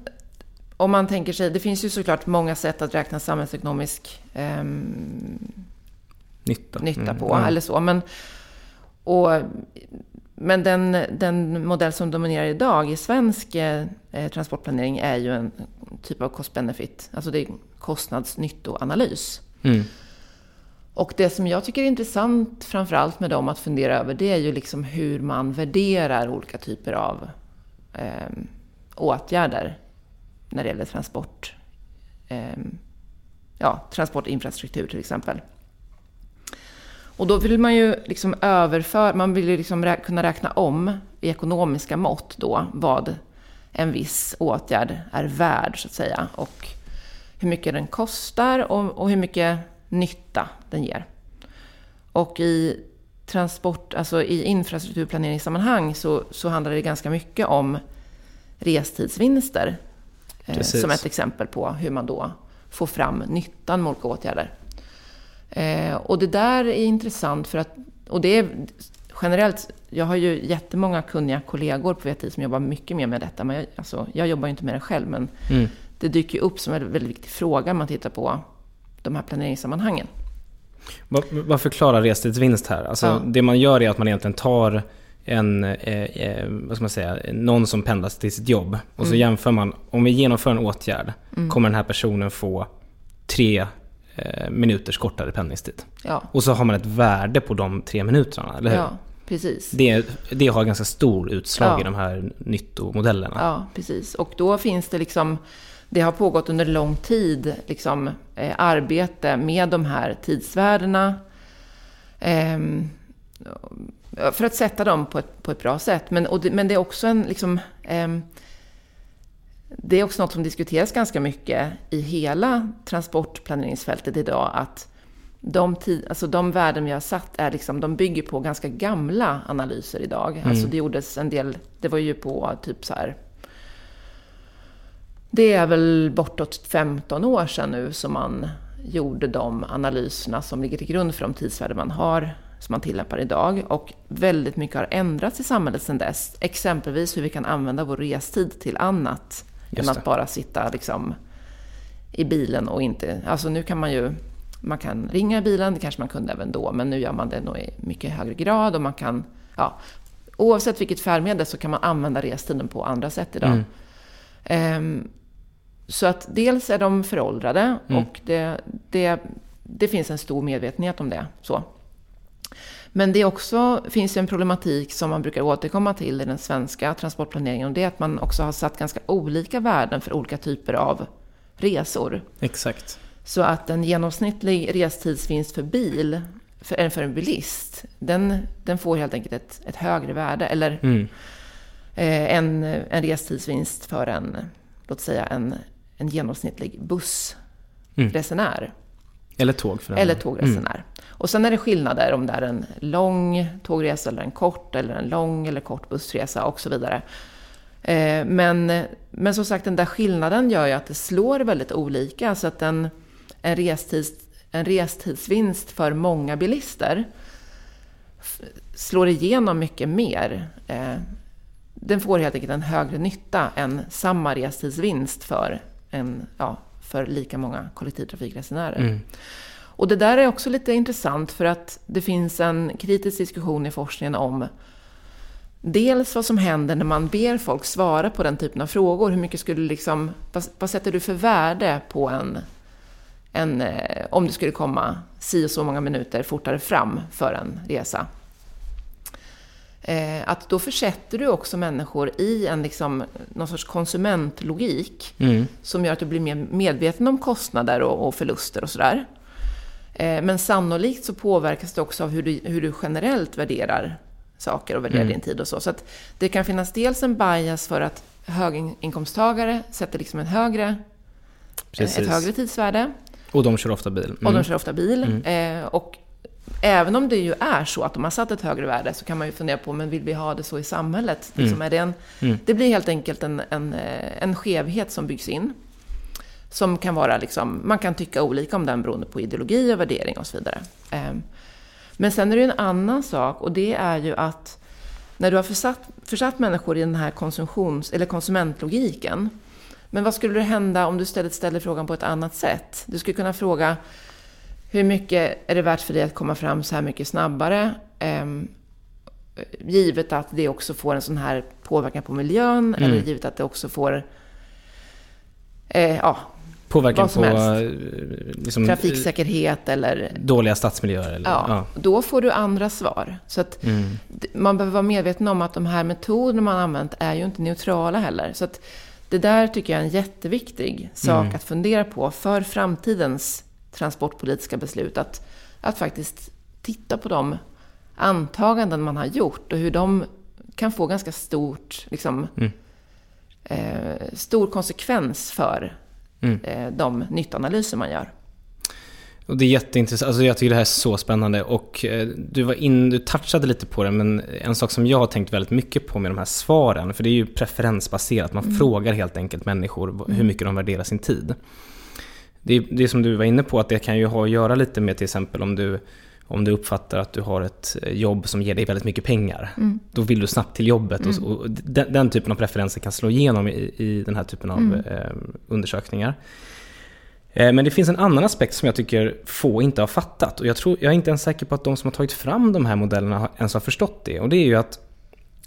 om man tänker sig, det finns ju såklart många sätt att räkna samhällsekonomisk eh, nytta, nytta mm. på, mm. eller så. Men, och, men den, den modell som dominerar idag i svensk eh, transportplanering är ju en typ av cost-benefit, alltså det är kostnadsnyttoanalys. Mm. Och det som jag tycker är intressant framförallt med dem att fundera över, det är ju liksom hur man värderar olika typer av eh, åtgärder när det gäller transport, eh, ja, transportinfrastruktur till exempel. Och då vill man ju liksom överföra, man vill ju liksom rä kunna räkna om i ekonomiska mått då vad en viss åtgärd är värd så att säga och hur mycket den kostar och, och hur mycket nytta den ger. Och i transport, alltså i infrastrukturplaneringssammanhang så, så handlar det ganska mycket om restidsvinster. Eh. Som ett exempel på hur man då får fram nyttan med olika åtgärder. Eh, och det där är intressant för att, och det är generellt, jag har ju jättemånga kunniga kollegor på VTI som jobbar mycket mer med detta. Men jag, alltså, jag jobbar ju inte med det själv, men mm. Det dyker ju upp som en väldigt viktig fråga när man tittar på de här planeringssammanhangen. Vad, förklarar restidsvinst här? Alltså, ja. Det man gör är att man egentligen tar en, eh, eh, vad ska man säga, någon som pendlar till sitt jobb. Och mm. så jämför man, om vi genomför en åtgärd, mm. kommer den här personen få tre eh, minuters kortare pendlingstid. Ja. Och så har man ett värde på de tre minuterna, eller hur? Ja, precis. Det, det har ganska stor utslag ja. i de här nyttomodellerna. Ja, precis. Och då finns det liksom, det har pågått under lång tid, liksom, eh, arbete med de här tidsvärdena. Eh, för att sätta dem på ett, på ett bra sätt. Men, det, men det är också en, liksom, eh, det är också något som diskuteras ganska mycket i hela transportplaneringsfältet idag, att de, tid, alltså de värden vi har satt är liksom, de bygger på ganska gamla analyser idag. Mm. Alltså det gjordes en del, det var ju på typ så här, det är väl bortåt 15 år sedan nu som man gjorde de analyserna som ligger till grund för de tidsvärden man har som man tillämpar idag. Och väldigt mycket har ändrats i samhället sedan dess. Exempelvis hur vi kan använda vår restid till annat än att bara sitta liksom i bilen och inte... Alltså nu kan man ju... Man kan ringa i bilen, det kanske man kunde även då, men nu gör man det nog i mycket högre grad och man kan... Ja, oavsett vilket färdmedel så kan man använda restiden på andra sätt idag. Mm. Um, så att dels är de föråldrade mm. och det, det, det finns en stor medvetenhet om det. Så. Men det också, finns en problematik som man brukar återkomma till i den svenska transportplaneringen och det är att man också har satt ganska olika värden för olika typer av resor. Exakt. Så att en genomsnittlig restidsvinst för bil, för, för en bilist, den, den får helt enkelt ett, ett högre värde. Eller mm. eh, en, en restidsvinst för en, låt säga en, en genomsnittlig bussresenär. Mm. Eller tåg för Eller tågresenär. Mm. Och sen är det skillnader om det är en lång tågresa eller en kort eller en lång eller kort bussresa och så vidare. Eh, men, men som sagt, den där skillnaden gör ju att det slår väldigt olika. Så att en, en, restids, en restidsvinst för många bilister slår igenom mycket mer. Eh, den får helt enkelt en högre nytta än samma restidsvinst för, en, ja, för lika många kollektivtrafikresenärer. Mm. Och det där är också lite intressant för att det finns en kritisk diskussion i forskningen om dels vad som händer när man ber folk svara på den typen av frågor. Hur mycket skulle liksom, vad, vad sätter du för värde på en, en, eh, om det skulle komma si och så många minuter fortare fram för en resa? Eh, att då försätter du också människor i en liksom, någon sorts konsumentlogik mm. som gör att du blir mer medveten om kostnader och, och förluster och sådär. Eh, men sannolikt så påverkas det också av hur du, hur du generellt värderar saker och värderar mm. din tid och så. Så att det kan finnas dels en bias för att höginkomsttagare sätter liksom en högre, Precis. ett högre tidsvärde. Och de kör ofta bil. Mm. Och de mm. kör ofta bil. Mm. Eh, och även om det ju är så att de har satt ett högre värde så kan man ju fundera på, men vill vi ha det så i samhället? Mm. Liksom är det, en, mm. det blir helt enkelt en, en, eh, en skevhet som byggs in. Som kan vara liksom, man kan tycka olika om den beroende på ideologi och värdering och så vidare. Ehm, men sen är det ju en annan sak och det är ju att när du har försatt, försatt människor i den här konsumtions, eller konsumentlogiken. Men vad skulle hända om du istället ställer frågan på ett annat sätt? Du skulle kunna fråga hur mycket är det värt för dig att komma fram så här mycket snabbare? Um, givet att det också får en sån här påverkan på miljön, mm. eller givet att det också får eh, ja, Påverkan på eh, liksom, trafiksäkerhet eller... Dåliga stadsmiljöer? Eller, ja, ja, då får du andra svar. Så att mm. man behöver vara medveten om att de här metoderna man använt är ju inte neutrala heller. Så att det där tycker jag är en jätteviktig sak mm. att fundera på för framtidens transportpolitiska beslut. Att, att faktiskt titta på de antaganden man har gjort och hur de kan få ganska stort, liksom, mm. eh, stor konsekvens för mm. eh, de nyttanalyser man gör. Och det är jätteintressant. Alltså jag tycker det här är så spännande. Och eh, du var in, du touchade lite på det, men en sak som jag har tänkt väldigt mycket på med de här svaren, för det är ju preferensbaserat. Man mm. frågar helt enkelt människor hur mm. mycket de värderar sin tid. Det, det som du var inne på, att det kan ju ha att göra lite med till exempel om du om du uppfattar att du har ett eh, jobb som ger dig väldigt mycket pengar, mm. då vill du snabbt till jobbet. Mm. Och, och den, den, typen av preferenser kan slå igenom i, i den här typen av mm. eh, undersökningar. Eh, men det finns en annan aspekt som jag tycker få inte har fattat. Och jag, tror, jag är inte ens säker på att de som har tagit fram de här modellerna ens har förstått det. Och det är ju att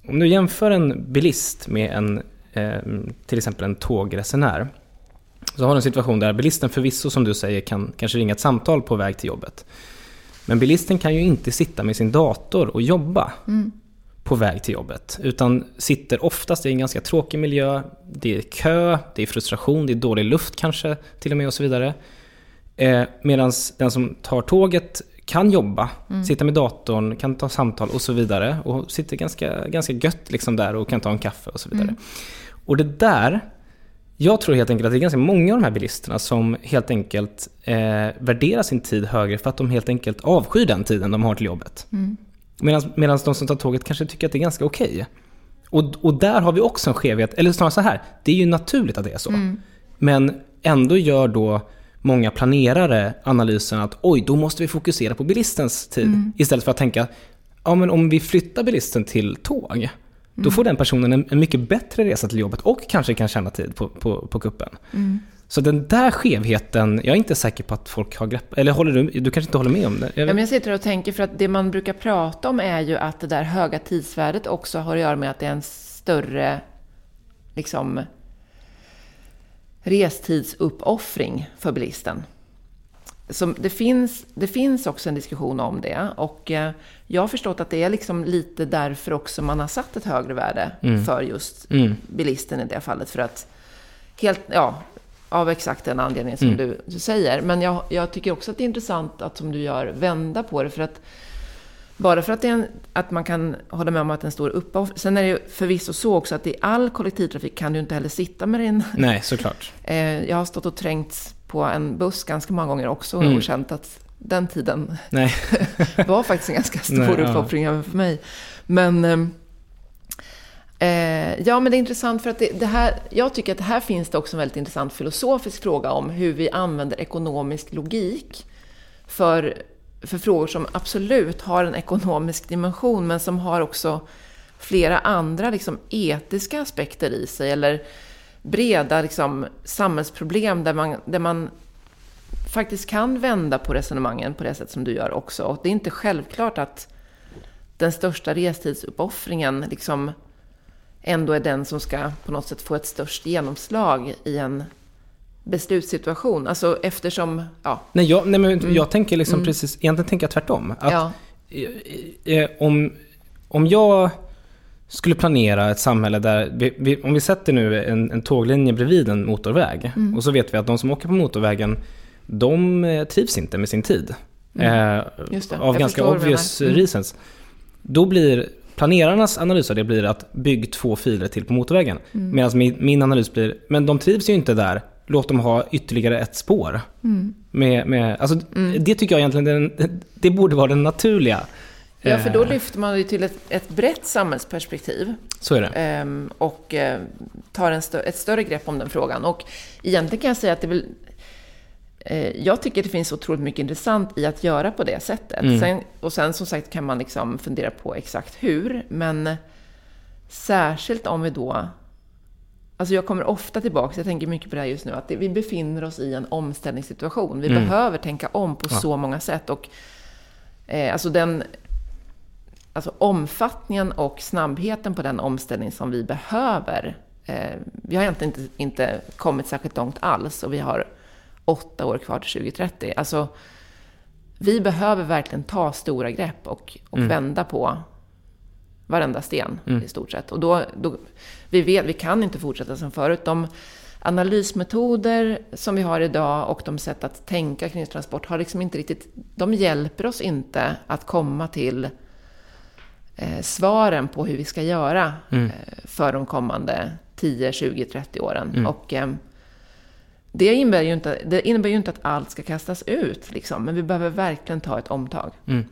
om du jämför en bilist med en, eh, till exempel en tågresenär. Så har du en situation där bilisten förvisso, som du säger, kan kanske ringa ett samtal på väg till jobbet. Men bilisten kan ju inte sitta med sin dator och jobba. Mm på väg till jobbet. Utan sitter oftast i en ganska tråkig miljö. Det är kö, det är frustration, det är dålig luft kanske till och med och så vidare. Eh, Medan den som tar tåget kan jobba, mm. sitta med datorn, kan ta samtal och så vidare. Och sitter ganska, ganska gött liksom där och kan ta en kaffe och så vidare. Mm. Och det där, jag tror helt enkelt att det är ganska många av de här bilisterna som helt enkelt eh, värderar sin tid högre för att de helt enkelt avskyr den tiden de har till jobbet. Mm. Medan de som tar tåget kanske tycker att det är ganska okej. Okay. Och, och där har vi också en skevhet, eller snarare så här, det är ju naturligt att det är så. Mm. Men ändå gör då många planerare analysen att oj, då måste vi fokusera på bilistens tid. Mm. Istället för att tänka, ja men om vi flyttar bilisten till tåg. Då får den personen en, en, mycket bättre resa till jobbet och kanske kan tjäna tid på, på, på kuppen. Mm. Så den där skevheten, jag är inte säker på att folk har grepp Eller håller du, du kanske inte håller med om det? Jag, ja, men jag sitter och tänker, för att det man brukar prata om är ju att det där höga tidsvärdet också har att göra med att det är en större, liksom, restidsuppoffring för bilisten. Så det, finns, det finns också en diskussion om det. Och eh, jag har förstått att det är liksom lite därför också man har satt ett högre värde mm. för just mm. bilisten i det fallet. För att helt, ja, av exakt den anledningen som mm. du, du, säger. Men jag, jag, tycker också att det är intressant att, som du gör, vända på det. För att bara för att, en, att man kan hålla med om att en stor uppoffring. Sen är det ju förvisso så också att i all kollektivtrafik kan du inte heller sitta med din... Nej, såklart. Eh, jag har stått och trängts på en buss ganska många gånger också mm. och känt att den tiden [laughs] var faktiskt en ganska stor Nej, uppoffring ja. även för mig. Men ehm, Eh, ja, men det är intressant för att det, det, här, jag tycker att det här finns det också en väldigt intressant filosofisk fråga om hur vi använder ekonomisk logik för, för frågor som absolut har en ekonomisk dimension, men som har också flera andra liksom, etiska aspekter i sig, eller breda liksom, samhällsproblem där man, där man faktiskt kan vända på resonemangen på det sätt som du gör också. Och det är inte självklart att den största restidsuppoffringen liksom ändå är den som ska på något sätt få ett störst genomslag i en beslutssituation. Alltså eftersom, ja. Nej, jag, nej men mm. jag tänker liksom mm. precis, egentligen tänker jag tvärtom. Att ja. eh, om, om jag skulle planera ett samhälle där, vi, vi, om vi sätter nu en, en tåglinje bredvid en motorväg mm. och så vet vi att de som åker på motorvägen, de eh, trivs inte med sin tid. Mm. Eh, av jag ganska obvious mm. reasons. Då blir planerarnas analys av det blir att bygg två filer till på motorvägen. Mm. Medan min, min, analys blir, men de trivs ju inte där. Låt dem ha ytterligare ett spår. Mm. Med, med, alltså, mm. Det tycker jag egentligen den, det borde vara den naturliga. Ja, för då eh. lyfter man ju till ett, ett brett samhällsperspektiv. Så är det. Ehm, och eh, tar en stö ett större grepp om den frågan. Och egentligen kan jag säga att det väl Eh, jag tycker det finns otroligt mycket intressant i att göra på det sättet. Mm. Sen, och sen som sagt kan man liksom fundera på exakt hur, men särskilt om vi då... Alltså jag kommer ofta tillbaka, jag tänker mycket på det här just nu, att det, vi befinner oss i en omställningssituation. Vi mm. behöver tänka om på ja. så många sätt. Och eh, alltså den... Alltså omfattningen och snabbheten på den omställning som vi behöver. Eh, vi har egentligen inte, inte kommit särskilt långt alls och vi har åtta år kvar till 2030. Alltså, vi behöver verkligen ta stora grepp och, och mm. vända på varenda sten mm. i stort sett. Och då, då, vi vet, vi kan inte fortsätta som förut. De analysmetoder som vi har idag och de sätt att tänka kring transport har liksom inte riktigt, de hjälper oss inte att komma till eh, svaren på hur vi ska göra mm. eh, för de kommande 10, 20, 30 åren. Mm. Och eh, det innebär, ju inte, det innebär ju inte att allt ska kastas ut, liksom, men vi behöver verkligen ta ett omtag. Mm.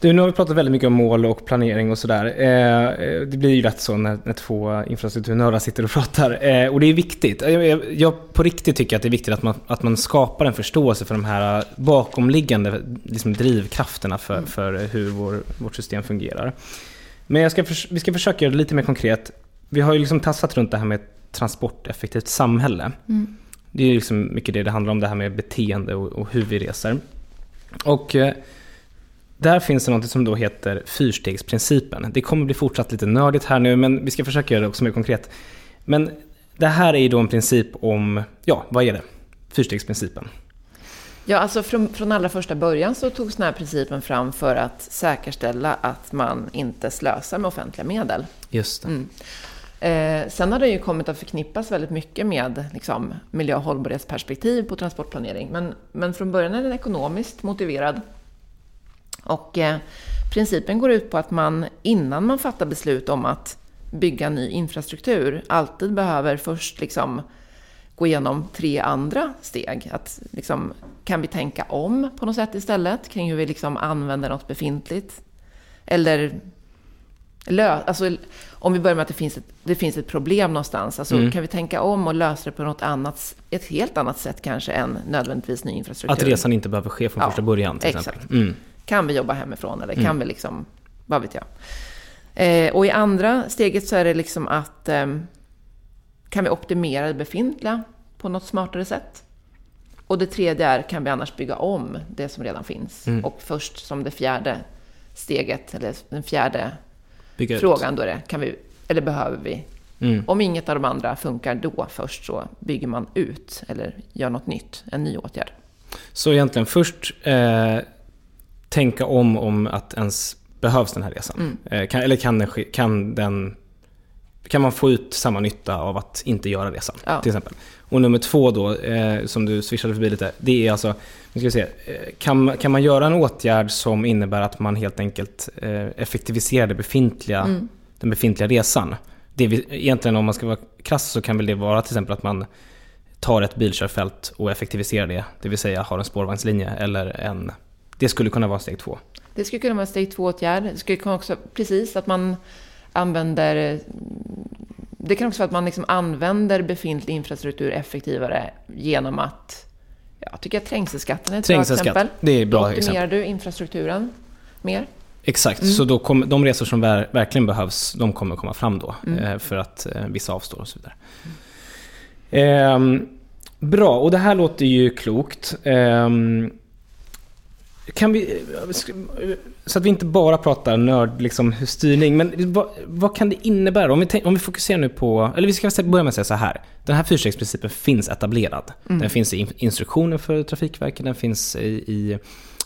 Du, nu har vi pratat väldigt mycket om mål och planering och sådär. Eh, det blir ju lätt så när, när två infrastrukturnördar sitter och pratar. Eh, och det är viktigt. Jag, jag, på riktigt tycker att det är viktigt att man, att man skapar en förståelse för de här bakomliggande liksom, drivkrafterna för, mm. för hur vår, vårt system fungerar. Men jag ska vi ska försöka göra det lite mer konkret. Vi har ju liksom tassat runt det här med transporteffektivt samhälle. Mm. Det är liksom mycket det det handlar om, det här med beteende och, och hur vi reser. Och eh, där finns det något som då heter fyrstegsprincipen. Det kommer bli fortsatt lite nördigt här nu, men vi ska försöka göra det också mer konkret. Men det här är ju då en princip om, ja, vad är det? Fyrstegsprincipen. Ja, alltså från, från allra första början så togs den här principen fram för att säkerställa att man inte slösar med offentliga medel. Just det. Mm. Eh, sen har det ju kommit att förknippas väldigt mycket med liksom, miljö och hållbarhetsperspektiv på transportplanering. Men, men från början är den ekonomiskt motiverad. Och eh, principen går ut på att man innan man fattar beslut om att bygga ny infrastruktur alltid behöver först liksom gå igenom tre andra steg. Att liksom, kan vi tänka om på något sätt istället kring hur vi liksom använder något befintligt? Eller alltså, om vi börjar med att det finns ett, det finns ett problem någonstans. Alltså, mm. Kan vi tänka om och lösa det på något annat, ett helt annat sätt kanske än nödvändigtvis ny infrastruktur? Att resan inte behöver ske från ja, första början till exakt. exempel. Mm. Kan vi jobba hemifrån eller kan mm. vi liksom, vad vet jag. Eh, och i andra steget så är det liksom att eh, kan vi optimera det befintliga på något smartare sätt? Och det tredje är, kan vi annars bygga om det som redan finns? Mm. Och först som det fjärde steget, eller den fjärde bygga frågan ut. då är det, kan vi, eller behöver vi? Mm. Om inget av de andra funkar då först så bygger man ut eller gör något nytt, en ny åtgärd. Så egentligen först eh, tänka om om att ens behövs den här resan? Mm. Eh, kan, eller kan den, kan den kan man få ut samma nytta av att inte göra resan? Ja. Till exempel. Och nummer två då, eh, som du swishade förbi lite, det är alltså, nu ska vi se, eh, kan, kan man göra en åtgärd som innebär att man helt enkelt eh, effektiviserar det befintliga, mm. den befintliga resan? Det vi, egentligen om man ska vara krass så kan väl det vara till exempel att man tar ett bilkörfält och effektiviserar det, det vill säga har en spårvagnslinje eller en... Det skulle kunna vara steg två. Det skulle kunna vara steg två-åtgärd. Det skulle kunna också, precis, att man använder... Det kan också vara att man liksom använder befintlig infrastruktur effektivare genom att... Jag tycker att trängselskatten är ett bra exempel. det är bra Då optimerar du infrastrukturen mer. Exakt, mm. så då kom, de resor som ver, verkligen behövs, de kommer komma fram då. Mm. Eh, för att eh, vissa avstår och så vidare. Mm. Eh, bra, och det här låter ju klokt. Ehm, kan vi, så att vi inte bara pratar nörd, liksom, styrning, men vad, vad kan det innebära? Om vi, tänk, om vi fokuserar nu på, eller vi ska börja med att säga så här. Den här fyrstegsprincipen finns etablerad. Mm. Den finns i instruktioner för Trafikverket, den finns i, i,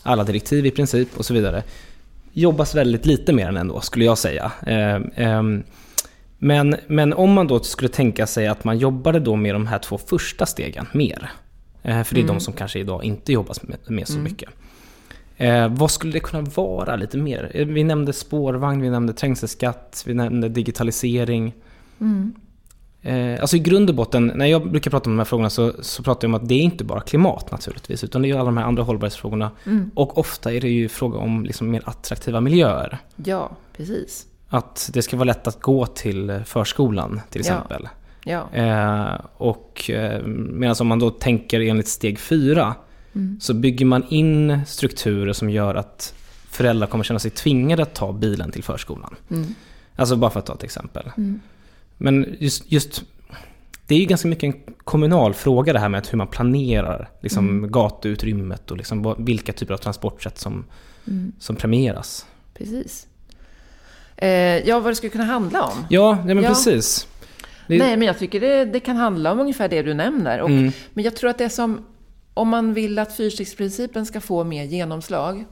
alla direktiv i princip och så vidare. Jobbas väldigt lite med den ändå, skulle jag säga. Eh, eh, men, men om man då skulle tänka sig att man jobbade då med de här två första stegen mer. Eh, för det är mm. de som kanske idag inte jobbas med, med så mm. mycket. Eh, vad skulle det kunna vara lite mer? Eh, vi nämnde spårvagn, vi nämnde trängselskatt, vi nämnde digitalisering. Mm. Eh, alltså i grund och botten, när jag brukar prata om de här frågorna så, så pratar jag om att det är inte bara klimat naturligtvis, utan det är alla de här andra hållbarhetsfrågorna. Mm. Och ofta är det ju fråga om liksom mer attraktiva miljöer. Ja, precis. Att det ska vara lätt att gå till förskolan till exempel. Ja. ja. Eh, och eh, medan om man då tänker enligt steg fyra, Mm. Så bygger man in strukturer som gör att föräldrar kommer känna sig tvingade att ta bilen till förskolan. Mm. Alltså bara för att ta ett exempel. Mm. Men just, just, det är ju ganska mycket en kommunal fråga det här med hur man planerar liksom, mm. gatuutrymmet och liksom, vilka typer av transportsätt som, mm. som premieras. Precis. Eh, ja, vad det skulle kunna handla om. Ja, ja men ja. precis. Det... Nej, men jag tycker det, det, kan handla om ungefär det du nämner. Och, mm. Men jag tror att det som om man vill att fyrstegsprincipen ska få mer genomslag.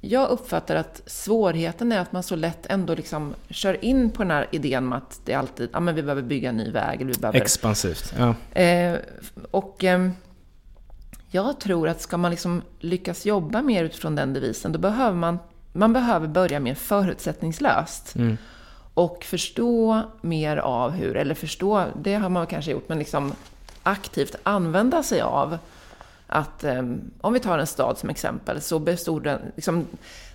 Jag uppfattar att svårigheten är att man så lätt ändå liksom kör in på den här idén om att det alltid, ja men vi behöver bygga en ny väg. Eller vi behöver... Expansivt, ja. Eh, och eh, jag tror att ska man liksom lyckas jobba mer utifrån den devisen, då behöver man, man behöver börja mer förutsättningslöst. Mm. Och förstå mer av hur, eller förstå, det har man kanske gjort, men liksom aktivt använda sig av att, um, om vi tar en stad som exempel, så bestod den, liksom,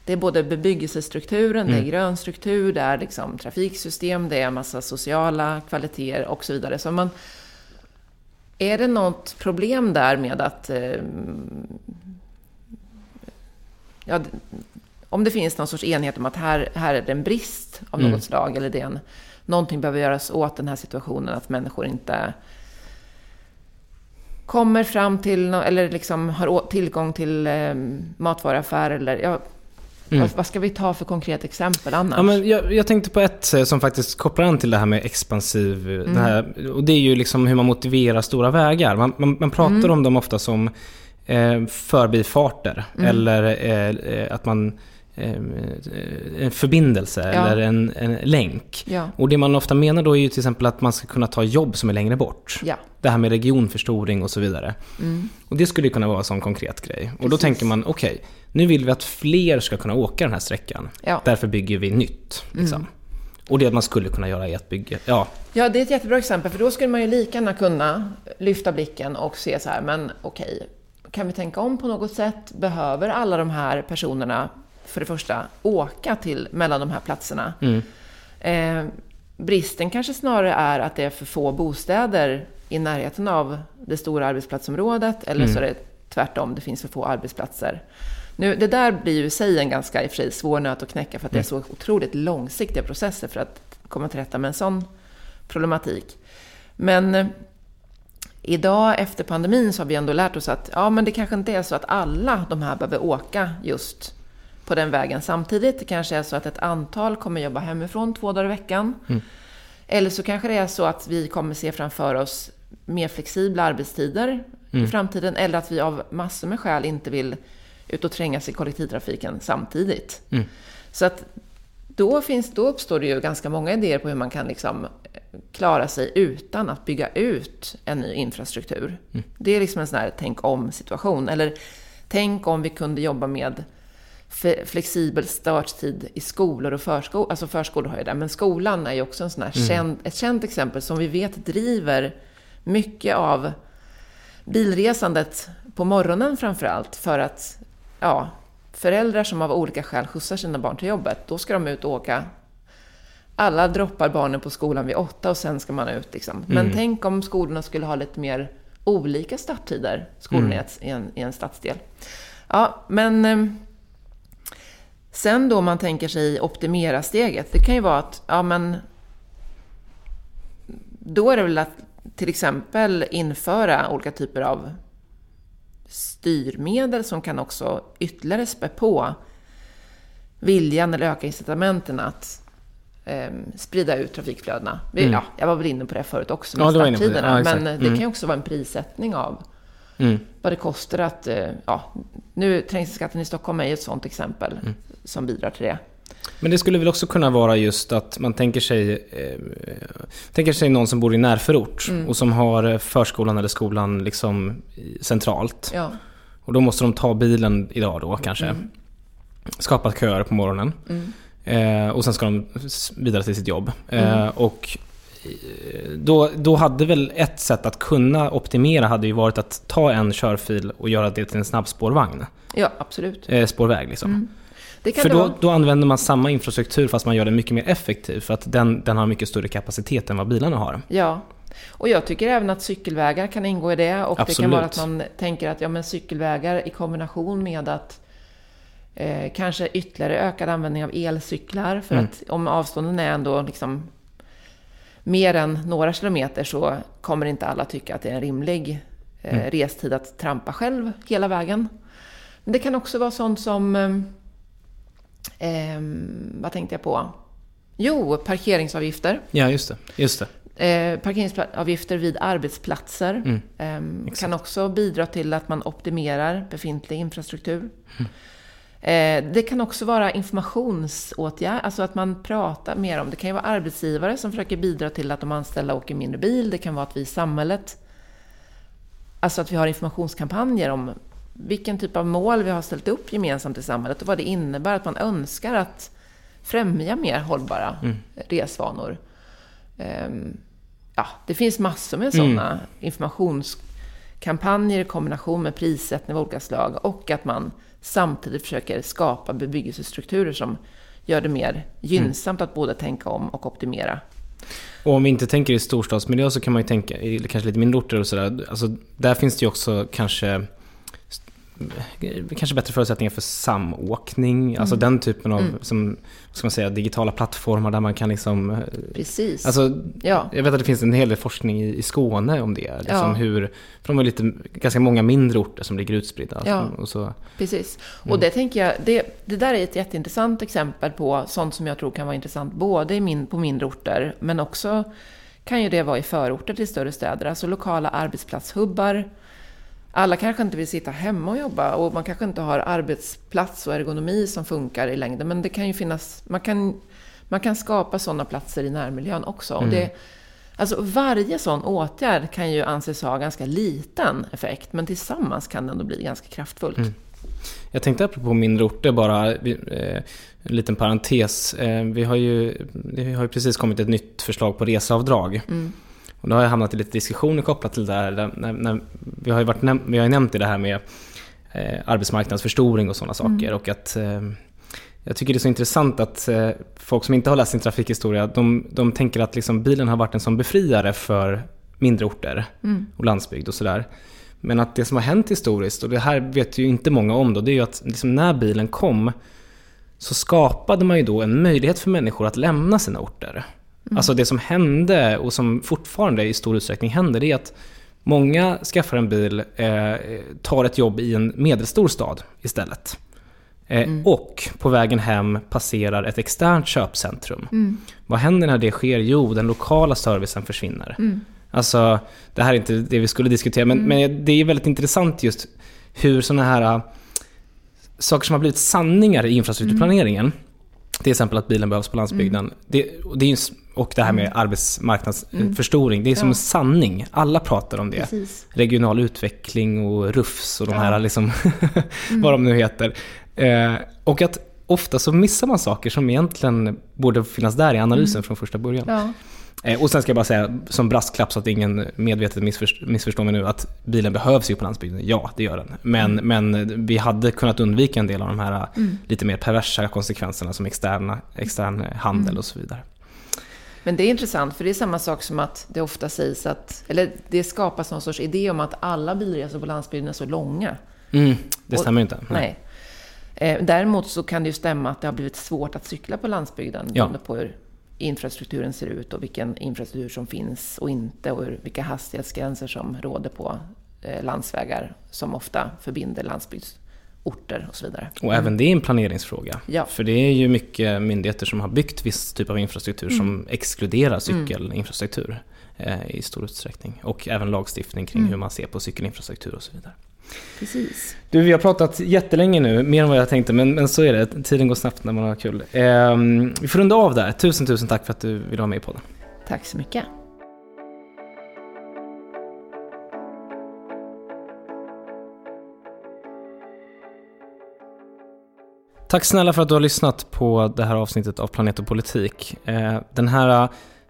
det är både bebyggelsestrukturen, mm. det är mm. grönstruktur, det är liksom trafiksystem, det är massa sociala kvaliteter och så vidare. Så man, är det något problem där med att um, ja, om det finns någon sorts enhet om att här, här är det en brist av något mm. slag, eller det är en, någonting behöver göras åt den här situationen, att människor inte kommer fram till, eller liksom har tillgång till eh, matvaruaffär eller ja, Mm. Vad, vad, ska vi ta för konkret exempel annars? Ja, men jag, jag, tänkte på ett eh, som faktiskt kopplar an till det här med expansiv. Eh, mm. Det här, och det är ju liksom hur man motiverar stora vägar. Man, man, man pratar mm. om dem ofta som eh, förbifarter. Mm. Eller eh, eh att man en förbindelse ja. eller en, en länk. Ja. Och det man ofta menar då är ju till exempel att man ska kunna ta jobb som är längre bort. Ja. Det här med regionförstoring och så vidare. Mm. Och det skulle kunna vara en sån konkret grej. Precis. Och då tänker man, okej, okay, nu vill vi att fler ska kunna åka den här sträckan. Därför bygger vi nytt. Liksom. Mm. Och det man skulle kunna göra i ett bygge. Ja. ja, det är ett jättebra exempel. För då skulle man ju lika gärna kunna lyfta blicken och se så här, men okej, okay, kan vi tänka om på något sätt? Behöver alla de här personerna för det första åka till mellan de här platserna. Mm. Eh, bristen kanske snarare är att det är för få bostäder i närheten av det stora arbetsplatsområdet, eller mm. så är det tvärtom, det finns för få arbetsplatser. Nu, det där blir ju i sig en ganska i sig svår nöt att knäcka, för att det är mm. så otroligt långsiktiga processer för att komma till rätta med en sån problematik. Men eh, idag efter pandemin så har vi ändå lärt oss att ja, men det kanske inte är så att alla de här behöver åka just på den vägen samtidigt. Det kanske är så att ett antal kommer jobba hemifrån två dagar i veckan. Mm. Eller så kanske det är så att vi kommer se framför oss mer flexibla arbetstider mm. i framtiden. Eller att vi av massor med skäl inte vill ut och trängas i kollektivtrafiken samtidigt. Mm. Så att då, finns, då uppstår det ju ganska många idéer på hur man kan liksom klara sig utan att bygga ut en ny infrastruktur. Mm. Det är liksom en sån här tänk om situation. Eller tänk om vi kunde jobba med flexibel starttid i skolor och förskolor. Alltså förskolor har ju det, men skolan är ju också en sån här mm. känd, ett känt exempel som vi vet driver mycket av bilresandet på morgonen framför allt. För att ja, föräldrar som av olika skäl skjutsar sina barn till jobbet, då ska de ut och åka. Alla droppar barnen på skolan vid åtta och sen ska man ut. Liksom. Men mm. tänk om skolorna skulle ha lite mer olika starttider, skolorna mm. i, en, i en stadsdel. Ja, men ehm, Sen då man tänker sig optimera steget, det kan ju vara att, ja men, då är det väl att till exempel införa olika typer av styrmedel som kan också ytterligare spä på viljan eller öka incitamenten att eh, sprida ut trafikflödena. Mm. Ja, jag var väl inne på det förut också med ja, starttiderna, ja, men det mm. kan ju också vara en prissättning av mm. vad det kostar att, eh, ja, nu trängselskatten i Stockholm är ju ett sådant exempel. Mm som bidrar till det. Men det skulle väl också kunna vara just att man tänker sig, eh, tänker sig någon som bor i närförort mm. och som har förskolan eller skolan liksom centralt. Ja. Och då måste de ta bilen idag då kanske. Mm. Skapa köer på morgonen. Mm. Eh, och sen ska de vidare till sitt jobb. Eh, mm. och eh, då, då hade väl ett sätt att kunna optimera hade ju varit att ta en körfil och göra det till en snabbspårvagn. Ja, absolut. Eh, spårväg liksom. För då, då, använder man samma infrastruktur fast man gör den mycket mer effektiv för att den, den har mycket större kapacitet än vad bilarna har. Ja, och jag tycker även att cykelvägar kan ingå i det. Och Absolut. det kan vara att man tänker att ja, men cykelvägar i kombination med att eh, kanske ytterligare ökad användning av elcyklar. För mm. att om avstånden är ändå liksom mer än några kilometer så kommer inte alla tycka att det är en rimlig eh, mm. restid att trampa själv hela vägen. Men det kan också vara sånt som eh, Eh, vad tänkte jag på? Jo, parkeringsavgifter. Ja, just det. Just det. Eh, parkeringsavgifter vid arbetsplatser mm, eh, kan också bidra till att man optimerar befintlig infrastruktur. Mm. Eh, det kan också vara informationsåtgärder, alltså att man pratar mer om det. kan ju vara arbetsgivare som försöker bidra till att de anställda åker mindre bil. Det kan vara att vi i samhället, alltså att vi har informationskampanjer om vilken typ av mål vi har ställt upp gemensamt i samhället och vad det innebär att man önskar att främja mer hållbara mm. resvanor. Um, ja, det finns massor med sådana mm. informationskampanjer i kombination med prissättning av olika slag och att man samtidigt försöker skapa bebyggelsestrukturer som gör det mer gynnsamt mm. att både tänka om och optimera. Och om vi inte tänker i storstadsmiljö så kan man ju tänka i kanske lite mindre orter och sådär. Alltså, där finns det ju också kanske kanske bättre förutsättningar för samåkning, mm. alltså den typen av mm. som, ska man säga, digitala plattformar där man kan liksom... Eh, Precis. Alltså, ja. Jag vet att det finns en hel del forskning i, i Skåne om det. Liksom ja. hur, för de har lite, ganska många mindre orter som ligger utspridda. Ja, och så. precis. Och mm. det tänker jag, det, det där är ett jätteintressant exempel på sånt som jag tror kan vara intressant både min, på mindre orter, men också kan ju det vara i förorter till större städer, alltså lokala arbetsplatshubbar alla kanske inte vill sitta hemma och jobba och man kanske inte har arbetsplats och ergonomi som funkar i längden. Men det kan ju finnas, man kan, man kan skapa sådana platser i närmiljön också. Mm. Och det, alltså varje sån åtgärd kan ju anses ha ganska liten effekt, men tillsammans kan den då bli ganska kraftfullt. Mm. Jag tänkte apropå mindre orter bara, eh, en liten parentes. Eh, vi har ju, det har ju precis kommit ett nytt förslag på reseavdrag. Mm. Och då har jag hamnat i lite diskussioner kopplat till det där när, när, vi har ju varit näm vi har nämnt det här med eh, arbetsmarknadsförstoring och sådana saker. Mm. Och att eh, jag tycker det är så intressant att eh, folk som inte har läst sin trafikhistoria, de, de tänker att liksom bilen har varit en sån befriare för mindre orter mm. och landsbygd och sådär. Men att det som har hänt historiskt, och det här vet ju inte många om då, det är ju att liksom när bilen kom så skapade man ju då en möjlighet för människor att lämna sina orter. Mm. Alltså det som hände och som fortfarande i stor utsträckning händer, är att många skaffar en bil, eh, tar ett jobb i en medelstor stad istället. Eh, mm. Och på vägen hem passerar ett externt köpcentrum. Mm. Vad händer när det sker? Jo, den lokala servicen försvinner. Mm. Alltså, det här är inte det vi skulle diskutera, men, mm. men det är väldigt intressant just hur sådana här äh, saker som har blivit sanningar i infrastrukturplaneringen. Till exempel att bilen behövs på landsbygden, mm. det, det är och det här med mm. arbetsmarknadsförstoring, mm. det är som ja. en sanning. Alla pratar om det. Precis. Regional utveckling och RUFS och de ja. här liksom, [laughs] vad de nu heter. Eh, och att ofta så missar man saker som egentligen borde finnas där i analysen mm. från första början. Ja. Eh, och sen ska jag bara säga som brasklapp så att ingen medvetet missförstår, missförstår mig nu att bilen behövs ju på landsbygden. Ja, det gör den. Men, mm. men vi hade kunnat undvika en del av de här mm. lite mer perversa konsekvenserna som externa, extern handel mm. och så vidare. Men det är intressant, för det är samma sak som att det ofta sägs att, eller det skapas någon sorts idé om att alla bilresor på landsbygden är så långa. Mm, det stämmer inte. Nej. nej. Eh, däremot så kan det ju stämma att det har blivit svårt att cykla på landsbygden, ja. beroende på hur infrastrukturen ser ut och vilken infrastruktur som finns och inte och vilka hastighetsgränser som råder på eh, landsvägar som ofta förbinder landsbygds orter och så vidare. Och även det är en planeringsfråga. Ja. För det är ju mycket myndigheter som har byggt viss typ av infrastruktur mm. som exkluderar mm. cykelinfrastruktur eh, i stor utsträckning. Och även lagstiftning kring mm. hur man ser på cykelinfrastruktur och så vidare. Precis. Du, vi har pratat jättelänge nu, mer än vad jag tänkte, men, men så är det. Tiden går snabbt när man har kul. Eh, vi får runda av där. Tusen, tusen tack för att du ville vara med på det. Tack så mycket. Tack snälla för att du har lyssnat på det här avsnittet av Planet och politik. Eh, den här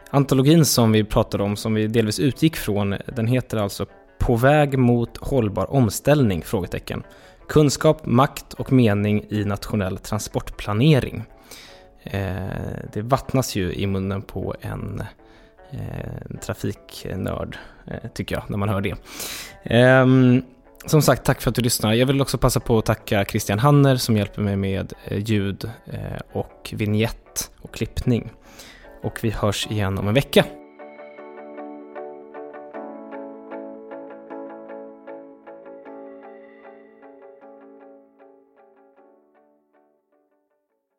antologin som vi pratade om, som vi delvis utgick från, den heter alltså på väg mot hållbar omställning? Frågetecken. Kunskap, makt och mening i nationell transportplanering. Eh, det vattnas ju i munnen på en eh, trafiknörd, eh, tycker jag, när man hör det. Ehm, som sagt, tack för att du lyssnar. Jag vill också passa på att tacka Christian Hanner som hjälper mig med eh, ljud eh, och vignett och klippning. Och vi hörs igen om en vecka.